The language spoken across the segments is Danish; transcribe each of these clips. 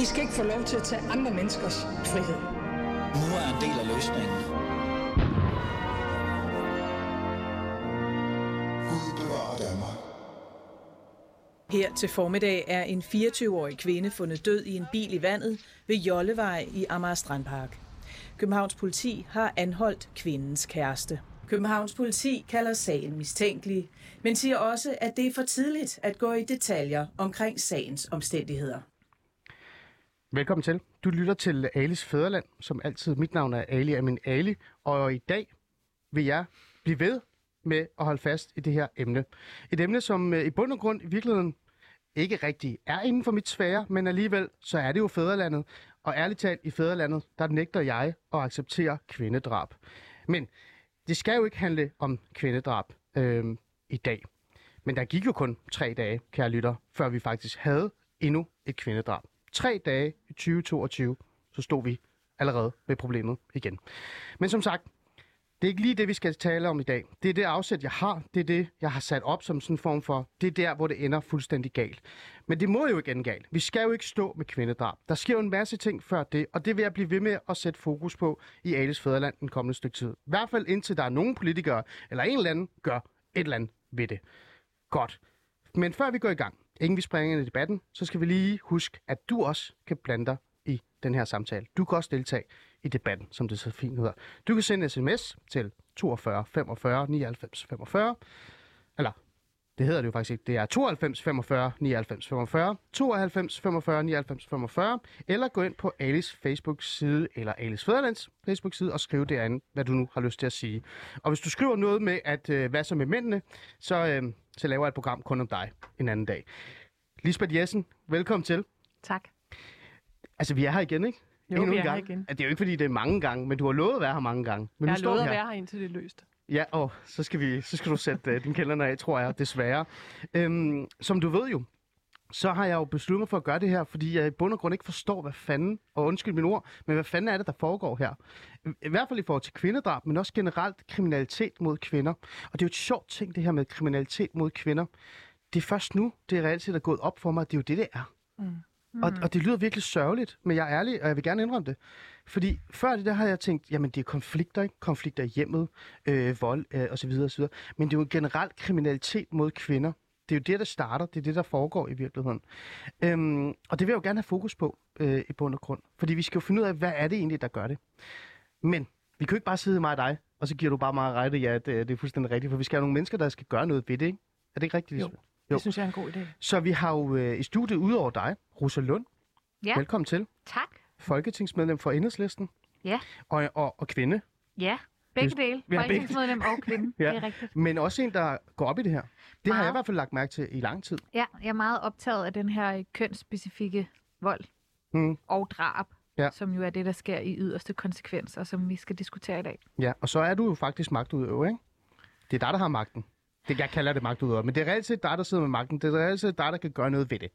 I skal ikke få lov til at tage andre menneskers frihed. Nu er en del af løsningen. Her til formiddag er en 24-årig kvinde fundet død i en bil i vandet ved Jollevej i Amager Strandpark. Københavns politi har anholdt kvindens kæreste. Københavns politi kalder sagen mistænkelig, men siger også, at det er for tidligt at gå i detaljer omkring sagens omstændigheder. Velkommen til. Du lytter til Alis Fæderland, som altid. Mit navn er Ali Amin Ali, og i dag vil jeg blive ved med at holde fast i det her emne. Et emne, som øh, i bund og grund i virkeligheden ikke rigtig er inden for mit sfære, men alligevel så er det jo fædrelandet. Og ærligt talt, i fædrelandet, der nægter jeg at acceptere kvindedrab. Men det skal jo ikke handle om kvindedrab øh, i dag. Men der gik jo kun tre dage, kære lytter, før vi faktisk havde endnu et kvindedrab. Tre dage i 2022, så stod vi allerede med problemet igen. Men som sagt, det er ikke lige det, vi skal tale om i dag. Det er det afsæt, jeg har. Det er det, jeg har sat op som sådan en form for... Det er der, hvor det ender fuldstændig galt. Men det må jo ikke ende galt. Vi skal jo ikke stå med kvindedrab. Der sker jo en masse ting før det, og det vil jeg blive ved med at sætte fokus på i Ales Fæderland den kommende stykke tid. I hvert fald indtil der er nogen politikere, eller en eller anden, gør et eller andet ved det. Godt. Men før vi går i gang, inden vi springer ind i debatten, så skal vi lige huske, at du også kan blande dig i den her samtale. Du kan også deltage i debatten, som det så fint hedder. Du kan sende sms til 42 45 99 45, eller det hedder det jo faktisk ikke. Det er 92 45 99 45, 92 45 99 45, eller gå ind på Alice Facebook-side, eller Alice Fæderlands Facebook-side, og skriv derinde, hvad du nu har lyst til at sige. Og hvis du skriver noget med, at øh, hvad så med mændene, så, øh, så laver jeg et program kun om dig en anden dag. Lisbeth Jessen, velkommen til. Tak. Altså, vi er her igen, ikke? Jo, Endnu vi en er her gang. igen. Det er jo ikke, fordi det er mange gange, men du har lovet at være her mange gange. Men Jeg har lovet at være her, indtil det er løst. Ja, og så skal, vi, så skal du sætte uh, din kalender af, tror jeg, desværre. Øhm, som du ved jo, så har jeg jo besluttet mig for at gøre det her, fordi jeg i bund og grund ikke forstår, hvad fanden, og undskyld min ord, men hvad fanden er det, der foregår her? I hvert fald i forhold til kvindedrab, men også generelt kriminalitet mod kvinder. Og det er jo et sjovt ting, det her med kriminalitet mod kvinder. Det er først nu, det er reelt set er gået op for mig, at det er jo det, det er. Mm. Og, og det lyder virkelig sørgeligt, men jeg er ærlig, og jeg vil gerne indrømme det. Fordi før det der har jeg tænkt, jamen det er konflikter, ikke? Konflikter i hjemmet, øh, vold øh, osv. osv. Men det er jo generelt kriminalitet mod kvinder. Det er jo det, der starter. Det er det, der foregår i virkeligheden. Øhm, og det vil jeg jo gerne have fokus på øh, i bund og grund. Fordi vi skal jo finde ud af, hvad er det egentlig, der gør det. Men vi kan jo ikke bare sidde mig og dig, og så giver du bare mig ret i, at øh, det er fuldstændig rigtigt. For vi skal have nogle mennesker, der skal gøre noget ved det, ikke? Er det ikke rigtigt, Jo. Lisbeth? Jo. Det synes jeg er en god idé. Så vi har jo øh, i studiet udover dig, Rosa Lund. Ja. Velkommen til. Tak. Folketingsmedlem for Enhedslisten. Ja. Og, og, og kvinde. Ja, begge dele. Ja. Folketingsmedlem og kvinde. Ja. Det er rigtigt. Men også en, der går op i det her. Det har jeg i Meget. hvert fald lagt mærke til i lang tid. Ja, jeg er meget optaget af den her øh, kønsspecifikke vold Mm. og drab, Ja. som jo er det, der sker i yderste konsekvens, og som vi skal diskutere i dag. Ja, og så er du jo faktisk magtudøver, ikke? Det er dig, der har magten. Det, jeg kalder det magtudøver, men det er reelt set dig, der sidder med magten. Det er reelt set dig, der kan gøre noget ved det.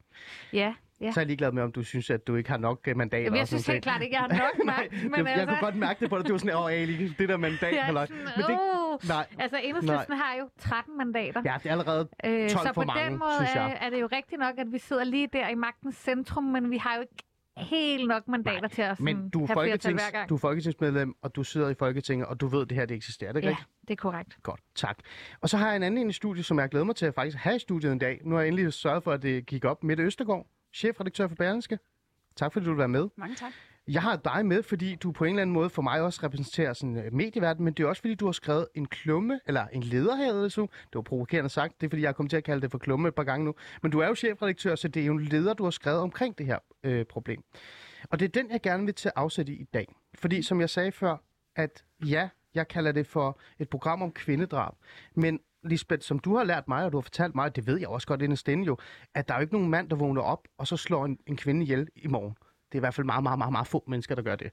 Ja, ja. Så er jeg ligeglad med, om du synes, at du ikke har nok øh, mandater. Jamen, jeg synes helt klart ikke, jeg har nok Nej, magt. Men jeg, jeg altså, kunne godt mærke det på dig. Det var sådan, åh, Ali, det der mandat. jeg er halløj. sådan, Men det, uh, nej, altså, enhedslisten har jo 13 mandater. ja, det er allerede Øh, 12 så for på mange, den måde synes er, jeg. er det jo rigtigt nok, at vi sidder lige der i magtens centrum, men vi har jo ikke helt nok mandater Nej, til at Men du er, have folketings, hver gang. du er folketingsmedlem, og du sidder i Folketinget, og du ved, at det her det eksisterer. Det er ja, rigtigt? det er korrekt. Godt, tak. Og så har jeg en anden en i studiet, som jeg glæder mig til at faktisk have i studiet en dag. Nu har jeg endelig sørget for, at det gik op. Mette Østergaard, chefredaktør for Berlingske. Tak fordi du vil være med. Mange tak. Jeg har dig med, fordi du på en eller anden måde for mig også repræsenterer sådan øh, medieverden, men det er også fordi, du har skrevet en klumme, eller en leder her, så. Det var provokerende sagt, det er fordi, jeg er kommet til at kalde det for klumme et par gange nu. Men du er jo chefredaktør, så det er jo en leder, du har skrevet omkring det her øh, problem. Og det er den, jeg gerne vil til afsætte i i dag. Fordi som jeg sagde før, at ja, jeg kalder det for et program om kvindedrab. Men Lisbeth, som du har lært mig, og du har fortalt mig, det ved jeg også godt inden jo, at der er jo ikke nogen mand, der vågner op, og så slår en, en kvinde ihjel i morgen. Det er i hvert fald meget, meget, meget, meget få mennesker, der gør det.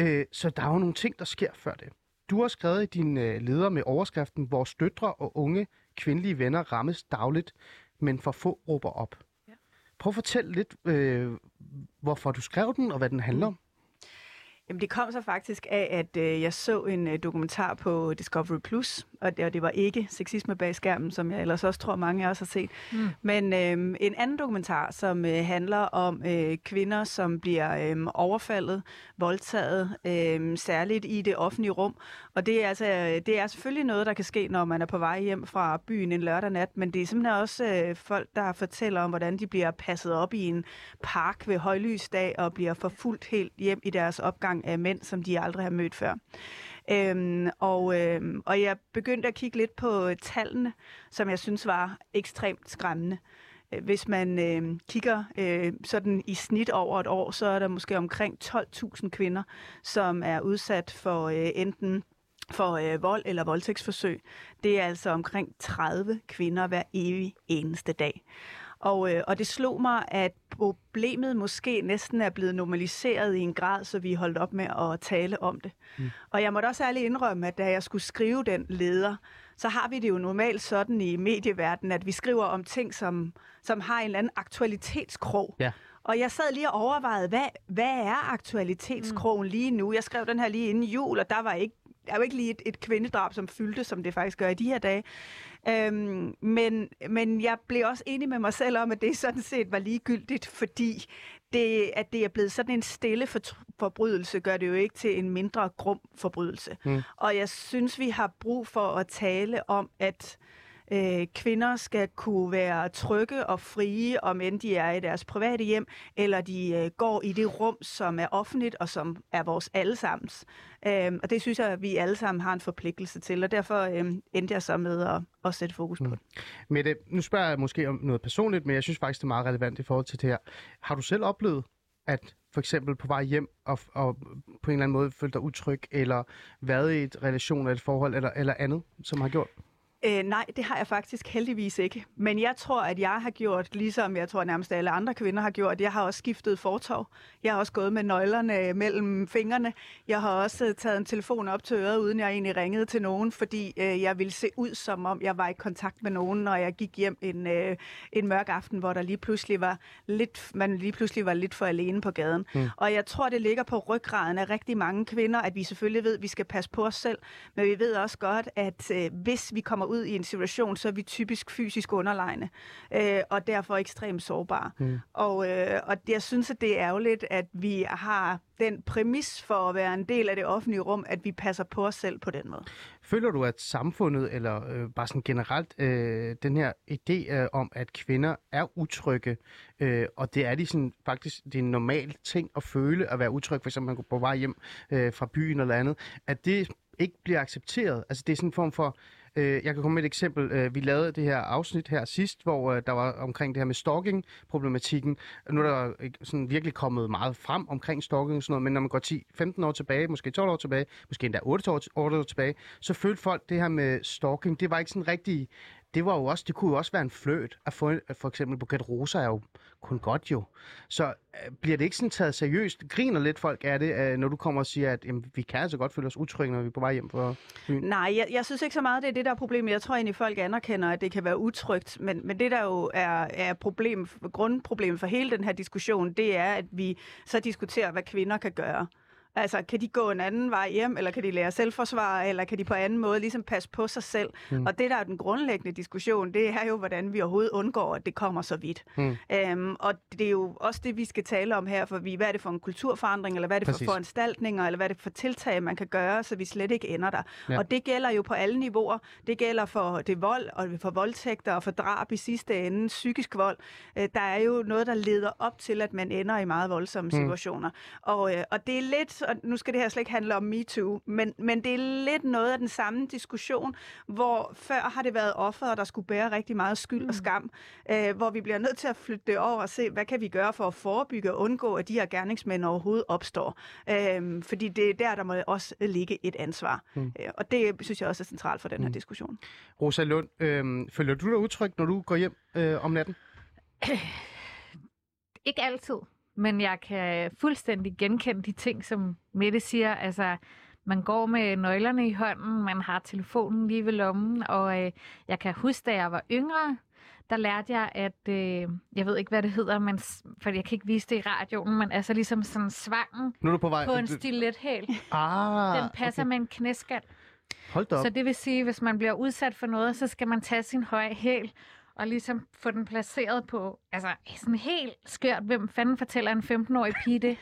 Øh, så der er jo nogle ting, der sker før det. Du har skrevet i din øh, leder med overskriften, vores døtre og unge kvindelige venner rammes dagligt, men for få råber op. Prøv at fortælle lidt, øh, hvorfor du skrev den, og hvad den handler om. Jamen, det kom så faktisk af, at øh, jeg så en øh, dokumentar på Discovery Plus, og det, og det var ikke sexisme bag skærmen, som jeg ellers også tror, mange af os har set. Mm. Men øh, en anden dokumentar, som øh, handler om øh, kvinder, som bliver øh, overfaldet, voldtaget, øh, særligt i det offentlige rum. Og det er, altså, det er selvfølgelig noget, der kan ske, når man er på vej hjem fra byen en lørdag nat, men det er simpelthen også øh, folk, der fortæller om, hvordan de bliver passet op i en park ved højlysdag og bliver forfulgt helt hjem i deres opgang af mænd, som de aldrig har mødt før. Øhm, og, øhm, og jeg begyndte at kigge lidt på øh, tallene, som jeg synes var ekstremt skræmmende. Øh, hvis man øh, kigger øh, sådan i snit over et år, så er der måske omkring 12.000 kvinder, som er udsat for øh, enten for øh, vold eller voldtægtsforsøg. Det er altså omkring 30 kvinder hver evig eneste dag. Og, øh, og det slog mig, at problemet måske næsten er blevet normaliseret i en grad, så vi holdt op med at tale om det. Mm. Og jeg måtte også ærligt indrømme, at da jeg skulle skrive den leder, så har vi det jo normalt sådan i medieverdenen, at vi skriver om ting, som, som har en eller anden aktualitetskrog. Ja. Og jeg sad lige og overvejede, hvad, hvad er aktualitetskrogen lige nu? Jeg skrev den her lige inden jul, og der var ikke der er jo ikke lige et, et kvindedrab, som fyldte, som det faktisk gør i de her dage. Øhm, men, men jeg blev også enig med mig selv om, at det sådan set var ligegyldigt, fordi det, at det er blevet sådan en stille for, forbrydelse, gør det jo ikke til en mindre grum forbrydelse. Mm. Og jeg synes, vi har brug for at tale om, at øh, kvinder skal kunne være trygge og frie, om end de er i deres private hjem, eller de øh, går i det rum, som er offentligt og som er vores allesammens. Øh, og det synes jeg, at vi alle sammen har en forpligtelse til, og derfor øh, endte jeg så med at, at sætte fokus på det. Mette, nu spørger jeg måske om noget personligt, men jeg synes faktisk, det er meget relevant i forhold til det her. Har du selv oplevet, at for eksempel på vej hjem og, og på en eller anden måde følt dig utryg, eller været i et relation eller et forhold, eller, eller andet, som har gjort? Øh, nej, det har jeg faktisk heldigvis ikke. Men jeg tror, at jeg har gjort, ligesom jeg tror nærmest alle andre kvinder har gjort, jeg har også skiftet fortov. Jeg har også gået med nøglerne mellem fingrene. Jeg har også øh, taget en telefon op til øret, uden jeg egentlig ringede til nogen, fordi øh, jeg ville se ud, som om jeg var i kontakt med nogen, når jeg gik hjem en, øh, en mørk aften, hvor der lige pludselig var lidt, man lige pludselig var lidt for alene på gaden. Mm. Og jeg tror, det ligger på ryggraden af rigtig mange kvinder, at vi selvfølgelig ved, at vi skal passe på os selv, men vi ved også godt, at øh, hvis vi kommer ud i en situation, så er vi typisk fysisk underlegne, øh, og derfor ekstremt sårbare. Mm. Og, øh, og jeg synes, at det er ærgerligt, at vi har den præmis for at være en del af det offentlige rum, at vi passer på os selv på den måde. Føler du, at samfundet, eller øh, bare sådan generelt, øh, den her idé øh, om, at kvinder er utrygge, øh, og det er de sådan, faktisk det er en normal ting at føle at være utryg, for eksempel man går på vej hjem øh, fra byen eller andet, at det ikke bliver accepteret. Altså det er sådan en form for Øh, jeg kan komme med et eksempel. Øh, vi lavede det her afsnit her sidst, hvor øh, der var omkring det her med stalking-problematikken. Nu er der øh, sådan virkelig kommet meget frem omkring stalking og sådan noget, men når man går 10-15 år tilbage, måske 12 år tilbage, måske endda 8 år, 8 år tilbage, så følte folk det her med stalking, det var ikke sådan rigtig det var jo også, det kunne jo også være en fløt at få, for eksempel buket roser er jo kun godt jo. Så øh, bliver det ikke sådan taget seriøst? Griner lidt folk af det, øh, når du kommer og siger, at jamen, vi kan altså godt føle os utrygge, når vi er på vej hjem fra byen? Nej, jeg, jeg synes ikke så meget, det er det, der er problemet. Jeg tror egentlig, folk anerkender, at det kan være utrygt. Men, men det, der jo er, er problem, grundproblemet for hele den her diskussion, det er, at vi så diskuterer, hvad kvinder kan gøre. Altså, kan de gå en anden vej hjem, eller kan de lære selvforsvar, eller kan de på anden måde ligesom passe på sig selv? Mm. Og det, der er den grundlæggende diskussion, det er jo, hvordan vi overhovedet undgår, at det kommer så vidt. Mm. Øhm, og det er jo også det, vi skal tale om her, for vi, hvad er det for en kulturforandring, eller hvad er det Præcis. for foranstaltninger, eller hvad er det for tiltag, man kan gøre, så vi slet ikke ender der. Ja. Og det gælder jo på alle niveauer. Det gælder for det vold, og for voldtægter, og for drab i sidste ende, psykisk vold. Øh, der er jo noget, der leder op til, at man ender i meget voldsomme mm. situationer. Og, øh, og det er lidt og nu skal det her slet ikke handle om MeToo, men, men det er lidt noget af den samme diskussion, hvor før har det været offeret, der skulle bære rigtig meget skyld mm. og skam, øh, hvor vi bliver nødt til at flytte det over og se, hvad kan vi gøre for at forebygge og undgå, at de her gerningsmænd overhovedet opstår. Øh, fordi det er der, der må også ligge et ansvar. Mm. Øh, og det synes jeg også er centralt for den her mm. diskussion. Rosa Lund, øh, føler du dig utryg, når du går hjem øh, om natten? Ikke altid men jeg kan fuldstændig genkende de ting, som Mette siger. Altså, man går med nøglerne i hånden, man har telefonen lige ved lommen, og øh, jeg kan huske, da jeg var yngre, der lærte jeg, at, øh, jeg ved ikke, hvad det hedder, men, for jeg kan ikke vise det i radioen, men altså ligesom sådan svangen Nu er du på vej. på en stilethæl. Ah, Den passer okay. med en knæskal. Hold da op. Så det vil sige, hvis man bliver udsat for noget, så skal man tage sin høje hæl og ligesom få den placeret på, altså sådan helt skørt, hvem fanden fortæller en 15-årig pige det?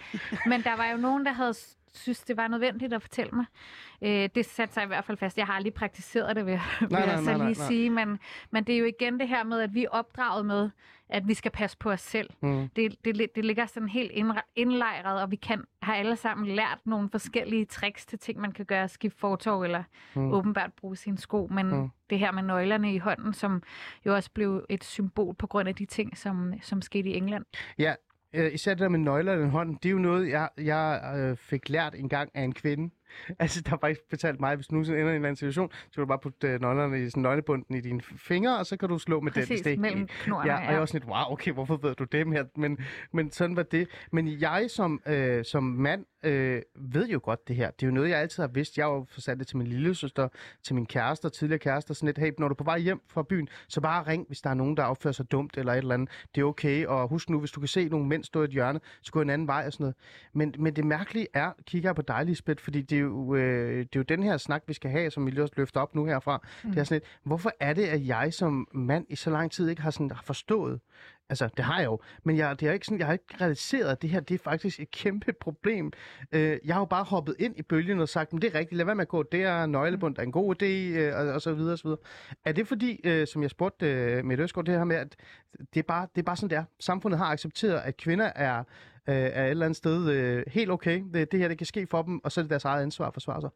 Men der var jo nogen, der havde synes, det var nødvendigt at fortælle mig. Øh, det satte sig i hvert fald fast. Jeg har aldrig praktiseret det, vil, jeg- vil Nej, jeg nej, så nej, nej, lige nej. sige. Men, men det er jo igen det her med, at vi er opdraget med, at vi skal passe på os selv. Mm. Det, det, det ligger sådan helt indlejret, og vi kan har alle sammen lært nogle forskellige tricks til ting, man kan gøre. Skifte fortov eller Mm. åbenbart bruge sine sko. Men mm. det her med nøglerne i hånden, som jo også blev et symbol på grund af de ting, som, som skete i England. Ja, øh, især det der med nøgler i den hånd, det er jo noget, jeg, jeg øh, fik lært en gang af en kvinde. Altså, der har faktisk fortalt mig, at hvis du nogensinde ender i en eller anden situation, så kan du bare putte øh, nøglerne i sådan nøglebunden i dine fingre, og så kan du slå med den Præcis, stik. mellem knorrene. Ja, og jeg er også lidt, wow, okay, hvorfor ved du det? Men, men, men sådan var det. Men jeg som, øh, som mand øh, ved jo godt det her. Det er jo noget, jeg altid har vidst. Jeg har jo fortalt det til min lille søster, til min kæreste og tidligere kærester. Sådan lidt, hey, når du er på vej hjem fra byen, så bare ring, hvis der er nogen, der opfører sig dumt eller et eller andet. Det er okay. Og husk nu, hvis du kan se nogle mænd stå i et hjørne, så gå en anden vej og sådan noget. Men, men det mærkelige er, kigger jeg på dig, Lisbeth, fordi det er, jo, øh, det er jo den her snak, vi skal have, som vi lige også løfter op nu herfra. Mm. Det er sådan lidt, hvorfor er det, at jeg som mand i så lang tid ikke har, sådan, har forstået, Altså, det har jeg jo. Men jeg, det er ikke sådan, jeg har ikke realiseret, at det her det er faktisk et kæmpe problem. Øh, jeg har jo bare hoppet ind i bølgen og sagt, men det er rigtigt, lad være med at gå der, nøglebund er en god idé, øh, og, og så videre og så videre. Er det fordi, øh, som jeg spurgte øh, med Øsgaard, det her med, at det er, bare, det er bare sådan, det er. Samfundet har accepteret, at kvinder er, øh, er et eller andet sted øh, helt okay. Det, det her, det kan ske for dem, og så er det deres eget ansvar at forsvare sig.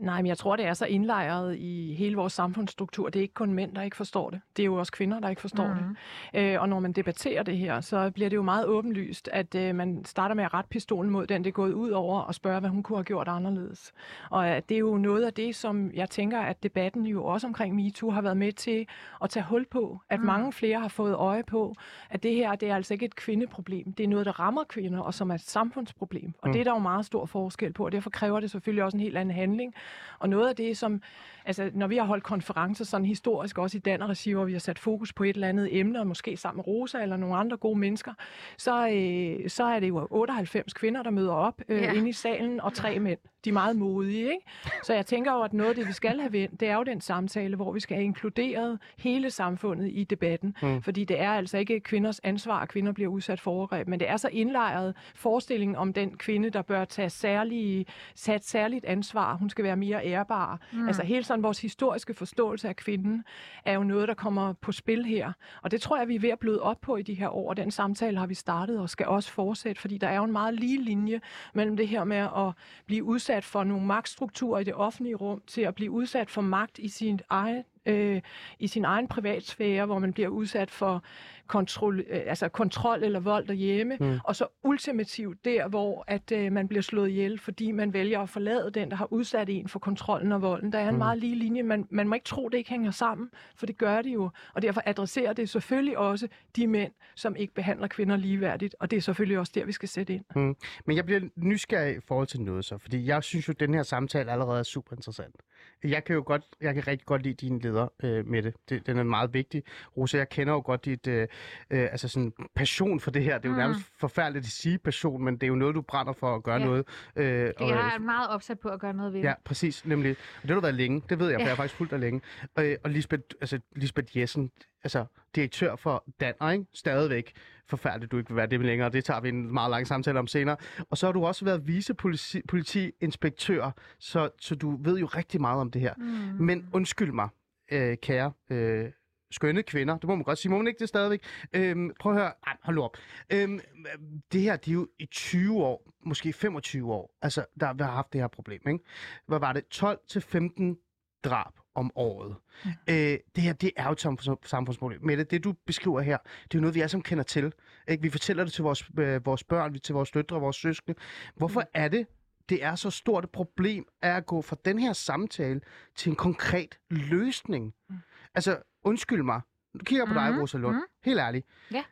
Nej, men jeg tror, det er så indlejret i hele vores samfundsstruktur. Det er ikke kun mænd, der ikke forstår det. Det er jo også kvinder, der ikke forstår mm. det. Øh, og når man debatterer det her, så bliver det jo meget åbenlyst, at øh, man starter med at rette pistolen mod den, det er gået ud over, og spørge, hvad hun kunne have gjort anderledes. Og øh, det er jo noget af det, som jeg tænker, at debatten jo også omkring MeToo har været med til at tage hul på. At mm. mange flere har fået øje på, at det her, det er altså ikke et kvindeproblem. Det er noget, der rammer kvinder, og som er et samfundsproblem. Og Mm. det er der jo meget stor forskel på, og derfor kræver det selvfølgelig også en helt anden handling. Og noget af det, som, altså når vi har holdt konferencer sådan historisk, også i Danner Regi, hvor vi har sat fokus på et eller andet emne, og måske sammen med Rosa eller nogle andre gode mennesker, så, øh, så er det jo 98 kvinder, der møder op øh, Ja. inde i salen, og tre mænd. De er meget modige, ikke? Så jeg tænker jo, at noget af det, vi skal have vendt, det er jo den samtale, hvor vi skal have inkluderet hele samfundet i debatten. Mm. Fordi det er altså ikke kvinders ansvar, at kvinder bliver udsat for overgreb, men det er så indlejret forestillingen om den kvinde, der bør tage, særlige, tage et særligt ansvar. Hun skal være mere ærbar. Mm. Altså hele sådan vores historiske forståelse af kvinden er jo noget, der kommer på spil her. Og det tror jeg, vi er ved at bløde op på i de her år. Og den samtale har vi startet og skal også fortsætte, fordi der er jo en meget lige linje mellem det her med at blive udsat for nogle magtstrukturer i det offentlige rum, til at blive udsat for magt i sin egen øh, i sin egen privatsfære, hvor man bliver udsat for kontrol, øh, altså kontrol eller vold derhjemme, mm. og så ultimativt der, hvor at øh, man bliver slået ihjel, fordi man vælger at forlade den, der har udsat en for kontrollen og volden. Der er en mm. meget lige linje. Man, man må ikke tro, det ikke hænger sammen, for det gør det jo. Og derfor adresserer det selvfølgelig også de mænd, som ikke behandler kvinder ligeværdigt, og det er selvfølgelig også der, vi skal sætte ind. Mm. Men jeg bliver nysgerrig i forhold til noget så, fordi jeg synes jo, at den her samtale allerede er super interessant. Jeg kan jo godt, jeg kan rigtig godt lide din leder øh, med det. det. Den er meget vigtig. Rosa, jeg kender jo godt dit øh, øh, altså sådan passion for det her. Det er jo Mm. nærmest forfærdeligt at sige passion, men det er jo noget, du brænder for at gøre Ja. noget. Øh, Det jeg er meget opsat på at gøre noget ved det. Ja, præcis. Nemlig. Og det har du været længe. Det ved jeg, for Ja. jeg har faktisk fulgt dig længe. Og, og Lisbeth, altså, Lisbeth Jessen, altså direktør for Danner, ikke? Stadigvæk forfærdeligt, du ikke vil være det længere. Det tager vi en meget lang samtale om senere. Og så har du også været vicepolitiinspektør, så, så du ved jo rigtig meget om det her. Mm. Men undskyld mig, øh, kære øh, skønne kvinder, det må man godt sige, må man ikke det stadigvæk? Øhm, prøv at høre, Ej, hold op. Øhm, det her, det er jo i 20 år, måske 25 år, altså, der vi har haft det her problem, ikke? Hvad var det? 12-15 drab om året. Mm. Øh, det her, det er jo et samfunds- samfundsproblem. Men det, det, du beskriver her, det er jo noget, vi alle sammen kender til. Ikke? Vi fortæller det til vores, øh, vores børn, til vores døtre, vores søskende. Hvorfor mm. er det, det er så stort et problem af at gå fra den her samtale til en konkret løsning? Mm. Altså, undskyld mig. Nu kigger jeg på dig, Mhm, Rosa Lund. mhm. Helt ærligt. Ja.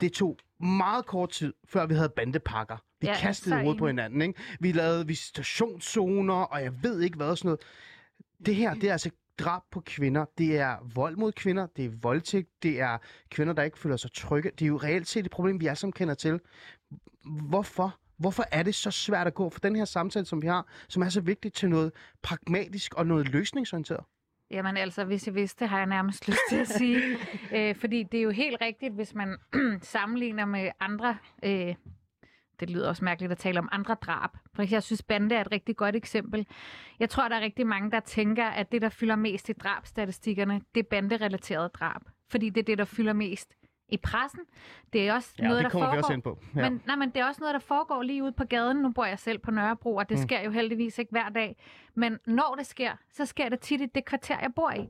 det tog meget kort tid, før vi havde bandepakker. Vi Ja, kastede hovedet på hinanden, ikke? Vi lavede visitationszoner, og jeg ved ikke hvad og sådan noget. Det her, det er altså drab på kvinder. Det er vold mod kvinder. Det er voldtægt. Det er kvinder, der ikke føler sig trygge. Det er jo reelt set et problem, vi alle sammen kender til. Hvorfor? Hvorfor er det så svært at gå for den her samtale, som vi har, som er så vigtig til noget pragmatisk og noget løsningsorienteret? Jamen altså, hvis jeg vidste, har jeg nærmest lyst til at sige. øh, fordi det er jo helt rigtigt, hvis man sammenligner med andre... Øh, det lyder også mærkeligt at tale om andre drab. For jeg synes, bande er et rigtig godt eksempel. Jeg tror, der er rigtig mange, der tænker, at det, der fylder mest i drabstatistikkerne, det er banderelateret drab. Fordi det er det, der fylder mest i pressen. Det er også Ja, noget, det der foregår. vi også ind på. Ja. Men, nej, men det er også noget, der foregår lige ude på gaden. Nu bor jeg selv på Nørrebro, og det Mm. sker jo heldigvis ikke hver dag. Men når det sker, så sker det tit i det kvarter, jeg bor i.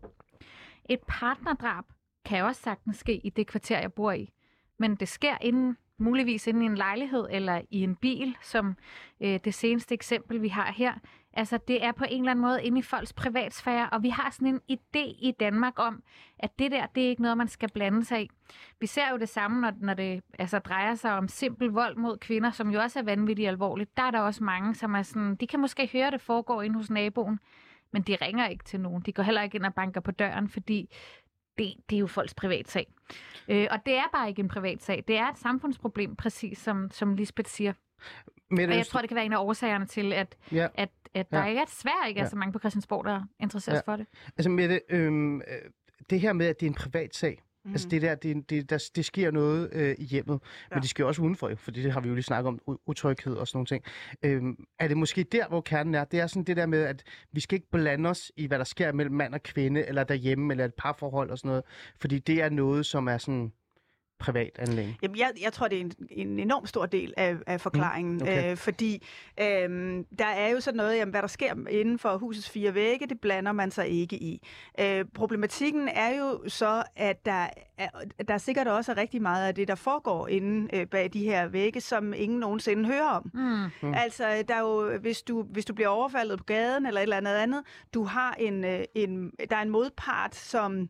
Et partnerdrab kan også sagtens ske i det kvarter, jeg bor i. Men det sker inden, muligvis inde i en lejlighed eller i en bil, som øh, det seneste eksempel, vi har her. Altså, det er på en eller anden måde inde i folks privatsfære, og vi har sådan en idé i Danmark om, at det der, det er ikke noget, man skal blande sig i. Vi ser jo det samme, når, når det altså, drejer sig om simpel vold mod kvinder, som jo også er vanvittigt alvorligt. Der er der også mange, som er sådan, de kan måske høre, det foregår inde hos naboen, men de ringer ikke til nogen. De går heller ikke ind og banker på døren, fordi det, det er jo folks privatsag. Øh, og det er bare ikke en privatsag. Det er et samfundsproblem, præcis som, som Lisbeth siger. Men, Og jeg tror, det kan være en af årsagerne til, at, Ja. at, at der Ja. ikke er svært ikke er Ja. så mange på Christiansborg, der interesserer sig Ja. for det. Altså Mette, øhm, øh, det her med, at det er en privat sag, mm. altså det der, det, det, der, det sker noget øh, i hjemmet, ja. men det sker også udenfor, for det har vi jo lige snakket om, utryghed og sådan nogle ting. Øhm, er det måske der, hvor kernen er? Det er sådan det der med, at vi skal ikke blande os i, hvad der sker mellem mand og kvinde, eller derhjemme, eller et parforhold og sådan noget, fordi det er noget, som er sådan privat anlæg. Jamen, jeg, jeg tror, det er en, en enorm stor del af, af forklaringen, mm, okay. øh, fordi øh, der er jo sådan noget, jamen, hvad der sker inden for husets fire vægge, det blander man sig ikke i. Øh, problematikken er jo så, at der er, der sikkert også er rigtig meget af det, der foregår inde øh, bag de her vægge, som ingen nogensinde hører om. Mm. Mm. Altså, der er jo, hvis, du, hvis du bliver overfaldet på gaden eller et eller andet andet, du har en, øh, en, der er en modpart, som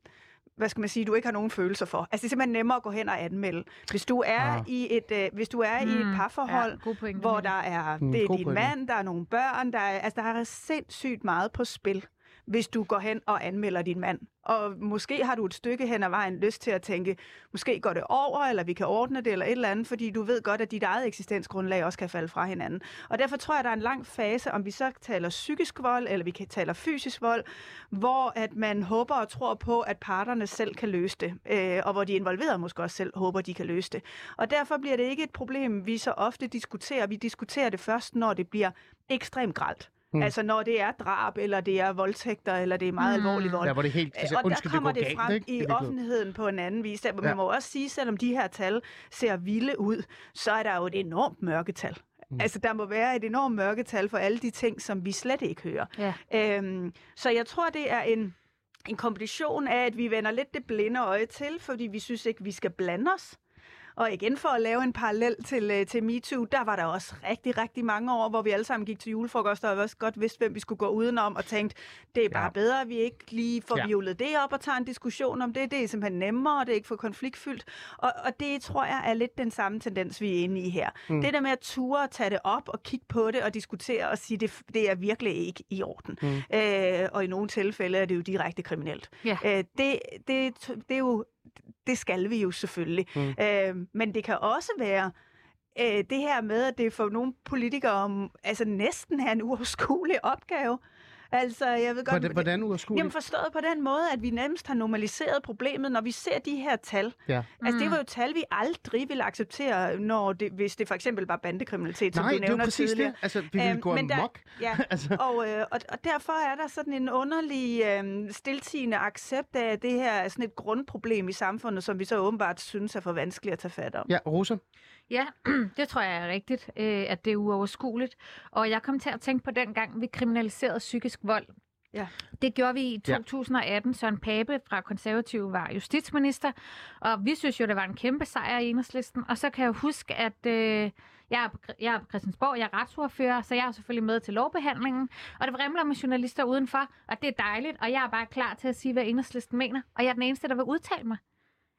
hvad skal man sige, du ikke har nogen følelser for. Altså, det er simpelthen nemmere at gå hen og anmelde. Hvis du er Ah. i et, øh, hvis du er mm. i et parforhold, Ja, pointe, hvor der er, Mm, det er din pointe. mand, der er nogle børn, der er, altså, der er sindssygt meget på spil hvis du går hen og anmelder din mand. Og måske har du et stykke hen ad vejen lyst til at tænke, måske går det over, eller vi kan ordne det, eller et eller andet, fordi du ved godt, at dit eget eksistensgrundlag også kan falde fra hinanden. Og derfor tror jeg, der er en lang fase, om vi så taler psykisk vold, eller vi kan taler fysisk vold, hvor at man håber og tror på, at parterne selv kan løse det, øh, og hvor de involverede måske også selv håber, de kan løse det. Og derfor bliver det ikke et problem, vi så ofte diskuterer. Vi diskuterer det først, når det bliver ekstremt gralt. Mm. Altså når det er drab, eller det er voldtægter, eller det er meget mm. alvorlig vold. Der hvor det helt, altså, og der undskyld, kommer det det galt, frem ikke? i virkeligheden. offentligheden på en anden vis. Der, man Ja. må også sige, selvom de her tal ser vilde ud, så er der jo et enormt mørketal. Mm. Altså, der må være et enormt mørketal for alle de ting, som vi slet ikke hører. Ja. Øhm, så jeg tror, det er en, en kombination af, at vi vender lidt det blinde øje til, fordi vi synes ikke, vi skal blande os. Og igen for at lave en parallel til, øh, til MeToo, der var der også rigtig, rigtig mange år, hvor vi alle sammen gik til julefrokost, og også godt vidste, hvem vi skulle gå udenom, og tænkte, det er bare Ja. bedre, at vi ikke lige får Ja. violet det op og tager en diskussion om det. Det er simpelthen nemmere, og det er ikke for konfliktfyldt. Og, og det tror jeg er lidt den samme tendens, vi er inde i her. Mm. Det der med at ture og tage det op og kigge på det og diskutere og sige, det, det er virkelig ikke i orden. Mm. Øh, og i nogle tilfælde er det jo direkte kriminelt. Ja. Øh, det, det, det er jo det skal vi jo selvfølgelig. Mm. Øh, men det kan også være øh, det her med, at det for nogle politikere om, altså næsten er en uoverskuelig opgave. Altså, jeg ved godt... Hvordan, hvordan uoverskueligt? Jamen forstået på den måde, at vi nærmest har normaliseret problemet, når vi ser de her tal. Ja. Altså, det var jo tal, vi aldrig ville acceptere, når det, hvis det for eksempel var bandekriminalitet, som Nej, du det er jo nævner præcis tidligere. det. Altså, vi ville Øhm, gå men der- amok. Ja, Altså. og, øh, og, og derfor er der sådan en underlig øh, stiltigende accept af, at det her er sådan et grundproblem i samfundet, som vi så åbenbart synes er for vanskeligt at tage fat om. Ja, Rosa? Ja, det tror jeg er rigtigt, øh, at det er uoverskueligt. Og jeg kom til at tænke på den gang, vi kriminaliserede psykisk vold. Ja. Det gjorde vi i Ja. 2018. Søren Pape fra Konservative var justitsminister, og vi synes jo, det var en kæmpe sejr i enhedslisten. Og så kan jeg huske, at øh, jeg, er på, jeg er på Christiansborg, jeg er retsordfører, så jeg er selvfølgelig med til lovbehandlingen. Og det vrimler med journalister udenfor, og det er dejligt, og jeg er bare klar til at sige, hvad enhedslisten mener. Og jeg er den eneste, der vil udtale mig.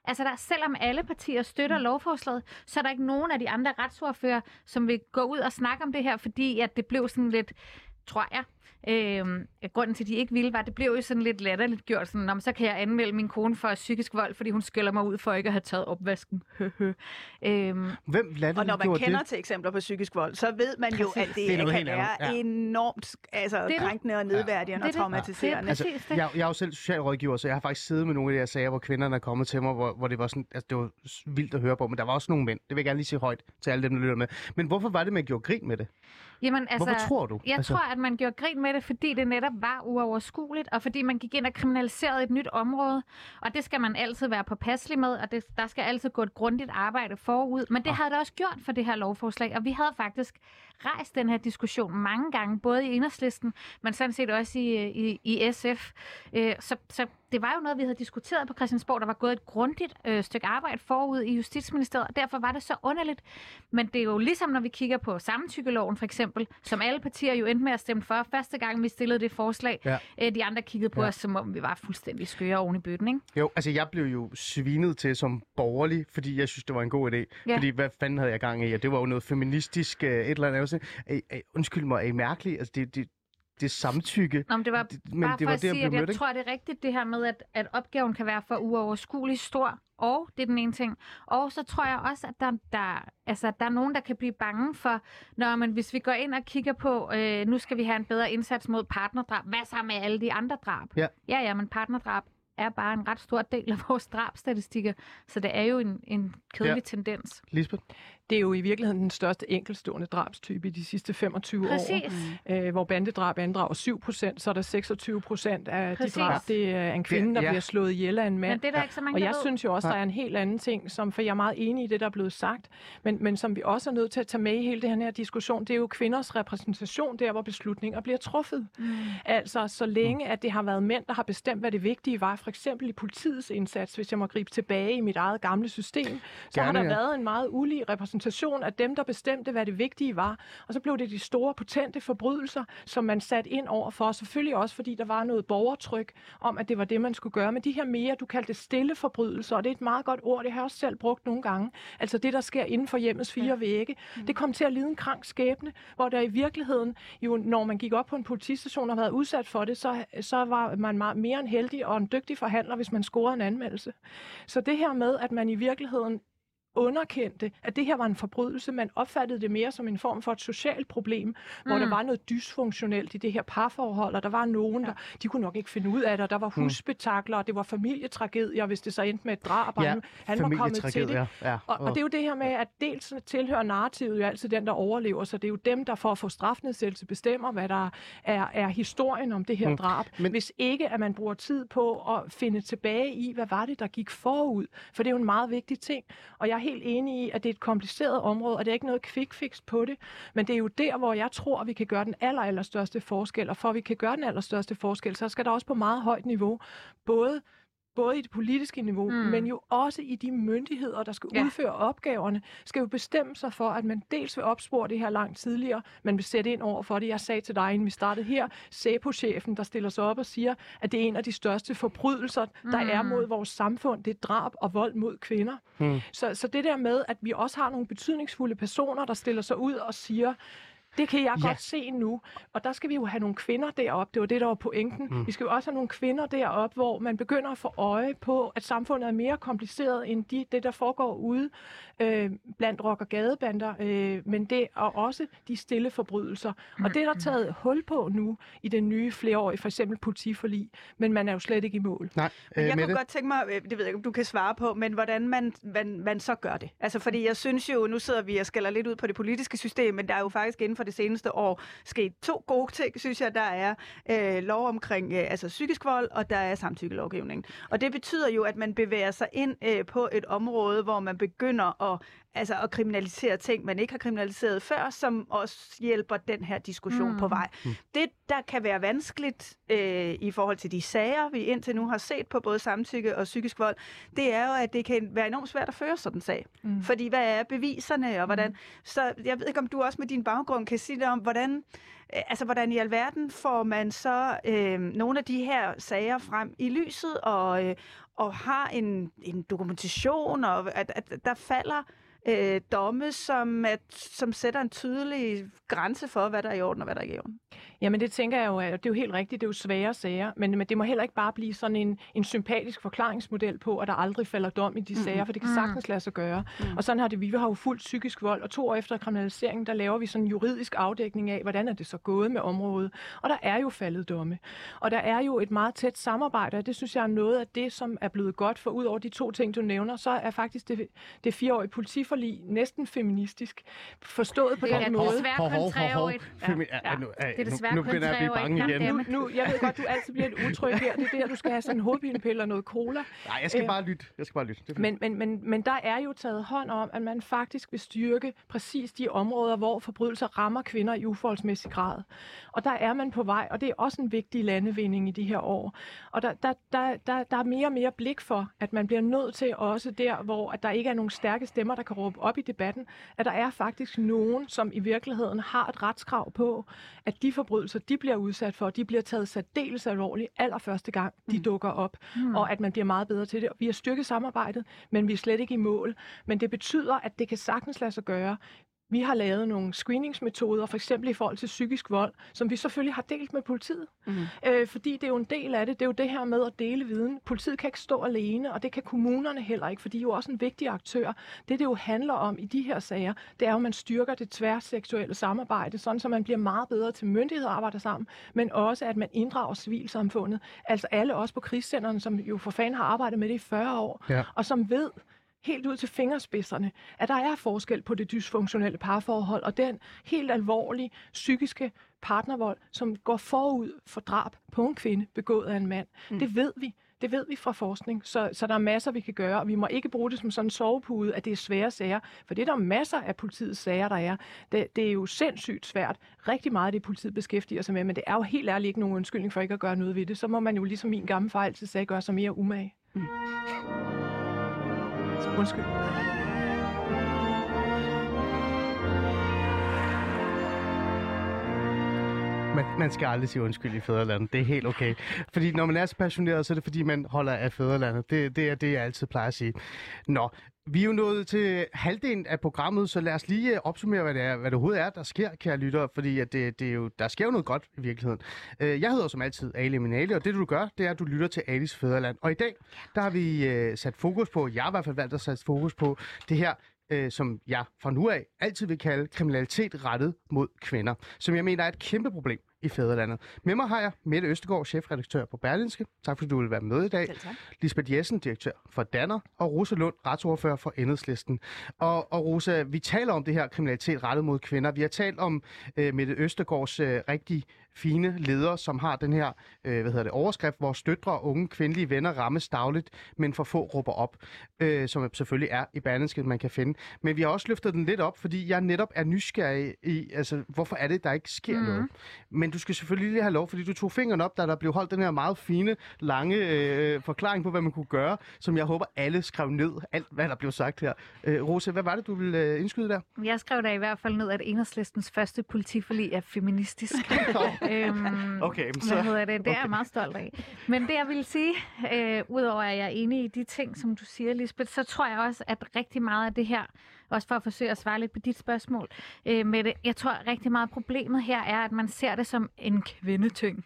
Altså, der, selvom alle partier støtter mm. lovforslaget, så er der ikke nogen af de andre retsordfører, som vil gå ud og snakke om det her, fordi at det blev sådan lidt, tror jeg, Øhm, grunden til, at de ikke ville, var, at det blev jo sådan lidt latterligt gjort. Sådan, Nå, så kan jeg anmelde min kone for psykisk vold, fordi hun skælder mig ud for ikke at have taget opvasken. øhm, Hvem Og når man kender det? til eksempler på psykisk vold, så ved man jo, at det, Det er kan være ja. enormt altså, Det krænkende og nedværdigende Det og er traumatiserende. Det er Altså, jeg, jeg er jo selv socialrådgiver, så jeg har faktisk siddet med nogle af de her sager, hvor kvinderne er kommet til mig, hvor, hvor det var sådan, altså det var vildt at høre på, men der var også nogle mænd. Det vil jeg gerne lige sige højt til alle dem, der lytter med. Men hvorfor var det, man gjorde grin med det? Jamen, altså, Hvorfor tror du? Jeg Altså- tror, at man gjorde grin med det, fordi det netop var uoverskueligt, og fordi man gik ind og kriminaliserede et nyt område. Og det skal man altid være påpasselig med, og det, der skal altid gå et grundigt arbejde forud. Men det havde det også gjort for det her lovforslag, og vi havde faktisk rejst den her diskussion mange gange, både i Enhedslisten, men sådan set også i, i, i SF. Øh, Så, så det var jo noget, vi havde diskuteret på Christiansborg. Der var gået et grundigt øh, stykke arbejde forud i Justitsministeriet, og derfor var det så underligt. Men det er jo ligesom, når vi kigger på samtykkeloven for eksempel, som alle partier jo endte med at stemme for første gang, vi stillede det forslag. Ja. Øh, De andre kiggede på Ja. os, som om vi var fuldstændig skøre oven i bøtten, ikke? Jo, altså jeg blev jo svinet til som borgerlig, fordi jeg synes, det var en god idé. Ja. Fordi hvad fanden havde jeg gang i? Og det var jo noget feministisk øh, et eller andet. Sådan, "Ej, ej, undskyld mig, er I mærkelige? Altså det, det, det samtykke. Nå, men det var Det- men bare det for var at det, jeg sige, at jeg mødt, tror, det er rigtigt det her med, at, at opgaven kan være for uoverskuelig stor, og det er den ene ting. Og så tror jeg også, at der, der, altså, der er nogen, der kan blive bange for, når man, hvis vi går ind og kigger på, øh, nu skal vi have en bedre indsats mod partnerdrab, hvad så med alle de andre drab? Ja. ja, ja men partnerdrab er bare en ret stor del af vores drabstatistikker, så det er jo en, en kedelig Ja. tendens. Lisbeth? Det er jo i virkeligheden den største enkeltstående drabstype i de sidste 25 år. Præcis. Øh, hvor bandedrab andrager 7 procent, så er der 26 procent af Præcis. de drab, det er en kvinde, der ja. bliver slået ihjel af en mand. Men det er der ikke så mange, Og jeg ved. synes jo også, der er en helt anden ting, som, for jeg er meget enig i det, der er blevet sagt, men, men som vi også er nødt til at tage med i hele den her diskussion, det er jo kvinders repræsentation der, hvor beslutninger bliver truffet. Mm. Altså, så længe at det har været mænd, der har bestemt, hvad det vigtige var, for eksempel i politiets indsats, hvis jeg må gribe tilbage i mit eget gamle system, så har Gerne, der ja. været en meget ulig repræsentation af dem, der bestemte, hvad det vigtige var. Og så blev det de store, potente forbrydelser, som man satte ind over for. Selvfølgelig også, fordi der var noget borgertryk om, at det var det, man skulle gøre. Men de her mere, du kaldte det stille forbrydelser, og det er et meget godt ord, det har jeg også selv brugt nogle gange. Altså det, der sker inden for hjemmets fire vægge. Det kom til at lide en krank skæbne, hvor der i virkeligheden, jo når man gik op på en politistation og havde været udsat for det, så, så var man meget mere end heldig og en dygtig forhandler, hvis man scorede en anmeldelse. Så det her med, at man i virkeligheden underkendte, at det her var en forbrydelse. Man opfattede det mere som en form for et socialt problem, hvor Mm. der var noget dysfunktionelt i det her parforhold, og der var nogen, der de kunne nok ikke finde ud af det, og der var husspektakler, og det var familietragedier, hvis det så endte med et drab, og Ja, han, han var kommet til det. familietragedier, ja. Og, og det er jo det her med, at dels tilhører narrativet jo altid den, der overlever, så det er jo dem, der for at få strafnedsættelse bestemmer, hvad der er, er historien om det her Mm. drab. Men... Hvis ikke, at man bruger tid på at finde tilbage i, hvad var det, der gik forud. For det er jo en meget vigtig ting. Og jeg er helt enig i, at det er et kompliceret område, og det er ikke noget quick fix på det. Men det er jo der, hvor jeg tror, at vi kan gøre den aller, allerstørste forskel. Og for at vi kan gøre den allerstørste forskel, så skal der også på meget højt niveau både både i det politiske niveau, Mm. mm. men jo også i de myndigheder, der skal Ja. ja. udføre opgaverne, skal jo bestemme sig for, at man dels vil opspore det her langt tidligere, man vil sætte ind over for det. Jeg sagde til dig, inden vi startede her, SEPO-chefen, der stiller sig op og siger, at det er en af de største forbrydelser, der Mm. er mod vores samfund, det er drab og vold mod kvinder. Mm. Så, så det der med, at vi også har nogle betydningsfulde personer, der stiller sig ud og siger, det kan jeg Ja. godt se nu. Og der skal vi jo have nogle kvinder derop. Det var det, der var pointen. Mm. Mm. Vi skal jo også have nogle kvinder derop, hvor man begynder at få øje på, at samfundet er mere kompliceret end de, det, der foregår ude øh, blandt rock- og gadebander. Øh, men det er også de stille forbrydelser. Og det er der taget hul på nu i den nye flereårige, for eksempel politiforlig. Men man er jo slet ikke i mål. Nej, Men øh, jeg kunne Mette? godt tænke mig, øh, det ved jeg ikke, om du kan svare på, men hvordan man, man, man så gør det. Altså, fordi jeg synes jo, nu sidder vi og skælder lidt ud på det politiske system, men der er jo faktisk inden for det seneste år sket to gode ting, synes jeg. Der er øh, lov omkring øh, altså psykisk vold, og der er samtykkelovgivning. Og det betyder jo, at man bevæger sig ind øh, på et område, hvor man begynder at altså at kriminalisere ting, man ikke har kriminaliseret før, som også hjælper den her diskussion mm. på vej. Mm. Det, der kan være vanskeligt øh, i forhold til de sager, vi indtil nu har set på både samtykke og psykisk vold, det er jo, at det kan være enormt svært at føre sådan en sag. Mm. Fordi hvad er beviserne, og hvordan... Mm. Så jeg ved ikke, om du også med din baggrund kan sige noget om, hvordan øh, altså, hvordan i alverden får man så øh, nogle af de her sager frem i lyset, og, øh, og har en, en dokumentation, og at, at der falder øh, domme, som, at, som sætter en tydelig grænse for, hvad der er i orden og hvad der ikke er i orden. Jamen det tænker jeg jo, at det er jo helt rigtigt, det er jo svære sager, men, men det må heller ikke bare blive sådan en, en sympatisk forklaringsmodel på, at der aldrig falder dom i de mm. sager, for det kan sagtens lade sig gøre. Mm. Og sådan har det, vi har jo fuldt psykisk vold, og to år efter kriminaliseringen, der laver vi sådan en juridisk afdækning af, hvordan er det så gået med området. Og der er jo faldet domme. Og der er jo et meget tæt samarbejde, og det synes jeg er noget af det, som er blevet godt, for ud over de to ting, du nævner, så er faktisk det, det fireårige politiforlig næsten feministisk, forstået på Det er den måde. desværre kun treårigt. Ja. Ja. Det er desværre nu kun begynder jeg at blive bange ikke? igen. Goddammit. Nu, jeg ved godt, du altid bliver lidt utryg her. Det er der, du skal have sådan en hovedpinepille og noget cola. Nej, jeg skal Øh, bare lytte. Jeg skal bare lytte. Men, men, men, men der er jo taget hånd om, at man faktisk vil styrke præcis de områder, hvor forbrydelser rammer kvinder i uforholdsmæssig grad. Og der er man på vej, og det er også en vigtig landevinding i de her år. Og der, der, der, der, der er mere og mere blik for, at man bliver nødt til også der, hvor at der ikke er nogen stærke stemmer, der kan råbe op i debatten, at der er faktisk nogen, som i virkeligheden har et retskrav på, at de forbrydelser, de bliver udsat for, de bliver taget særdeles alvorligt allerførste gang, de dukker op, mm. og at man bliver meget bedre til det. Vi har styrket samarbejdet, men vi er slet ikke i mål. Men det betyder, at det kan sagtens lade sig gøre. Vi har lavet nogle screeningsmetoder, for eksempel i forhold til psykisk vold, som vi selvfølgelig har delt med politiet. Mm. Øh, fordi det er jo en del af det. Det er jo det her med at dele viden. Politiet kan ikke stå alene, og det kan kommunerne heller ikke, for de er jo også en vigtig aktør. Det, det jo handler om i de her sager, det er jo, at man styrker det tværseksuelle samarbejde, sådan så man bliver meget bedre til myndigheder at arbejde sammen, men også, at man inddrager civilsamfundet. Altså alle os på krigscenterne, som jo for fanden har arbejdet med det i 40 år, Ja. og som ved, helt ud til fingerspidserne, at der er forskel på det dysfunktionelle parforhold og den helt alvorlige psykiske partnervold, som går forud for drab på en kvinde begået af en mand. Mm. Det ved vi. Det ved vi fra forskning, så, så der er masser, vi kan gøre, og vi må ikke bruge det som sådan en sovepude, at det er svære sager, for det er der masser af politiets sager, der er. Det, det er jo sindssygt svært. Rigtig meget af det, politiet beskæftiger sig med, men det er jo helt ærligt ikke nogen undskyldning for ikke at gøre noget ved det. Så må man jo ligesom min gamle far altid sagde, gøre sig mere umage. Mm. Undskyld. Man, man skal aldrig sige undskyld i fædrelandet. Det er helt okay. Fordi når man er så passioneret, så er det fordi, man holder af fædrelandet. Det, det er det, jeg altid plejer at sige. Nå, vi er jo nået til halvdelen af programmet, så lad os lige øh, opsummere, hvad det, er, hvad det overhovedet er, der sker, kære lyttere. Fordi at det, det er jo, der sker jo noget godt i virkeligheden. Øh, jeg hedder som altid Ali Minali, og det du gør, det er, at du lytter til Alis Fædreland. Og i dag, der har vi øh, sat fokus på, jeg har i hvert fald valgt at sætte fokus på det her øh, som jeg fra nu af altid vil kalde kriminalitet rettet mod kvinder, som jeg mener er et kæmpe problem i fædrelandet. Med mig har jeg Mette Østegård, chefredaktør på Berlinske. Tak fordi du vil være med i dag. Selv tak. Lisbeth Jessen, direktør for Danner, og Rosa Lund, retsordfører for Enhedslisten. Og, og Rosa, vi taler om det her kriminalitet rettet mod kvinder. Vi har talt om øh, Mette Østegårds øh, rigtig fine leder, som har den her øh, hvad hedder det, overskrift, hvor støtre og unge kvindelige venner rammes dagligt, men for få råber op, øh, som selvfølgelig er i Berlingske, man kan finde. Men vi har også løftet den lidt op, fordi jeg netop er nysgerrig i, altså, hvorfor er det, der ikke sker mm. noget? Men du skal selvfølgelig lige have lov, fordi du tog fingeren op, da der blev holdt den her meget fine, lange øh, forklaring på, hvad man kunne gøre, som jeg håber, alle skrev ned, alt hvad der blev sagt her. Øh, Rosa, hvad var det, du ville øh, indskyde der? Jeg skrev da i hvert fald ned, at enhedslistens første politiforlig er feministisk. øhm, Okay, men Hvad hedder det? Det er jeg meget stolt af. Men det, jeg vil sige, øh, udover at jeg er enig i de ting, som du siger, Lisbeth, så tror jeg også, at rigtig meget af det her, også for at forsøge at svare lidt på dit spørgsmål, øh, med det, jeg tror rigtig meget af problemet her er, at man ser det som en kvindeting.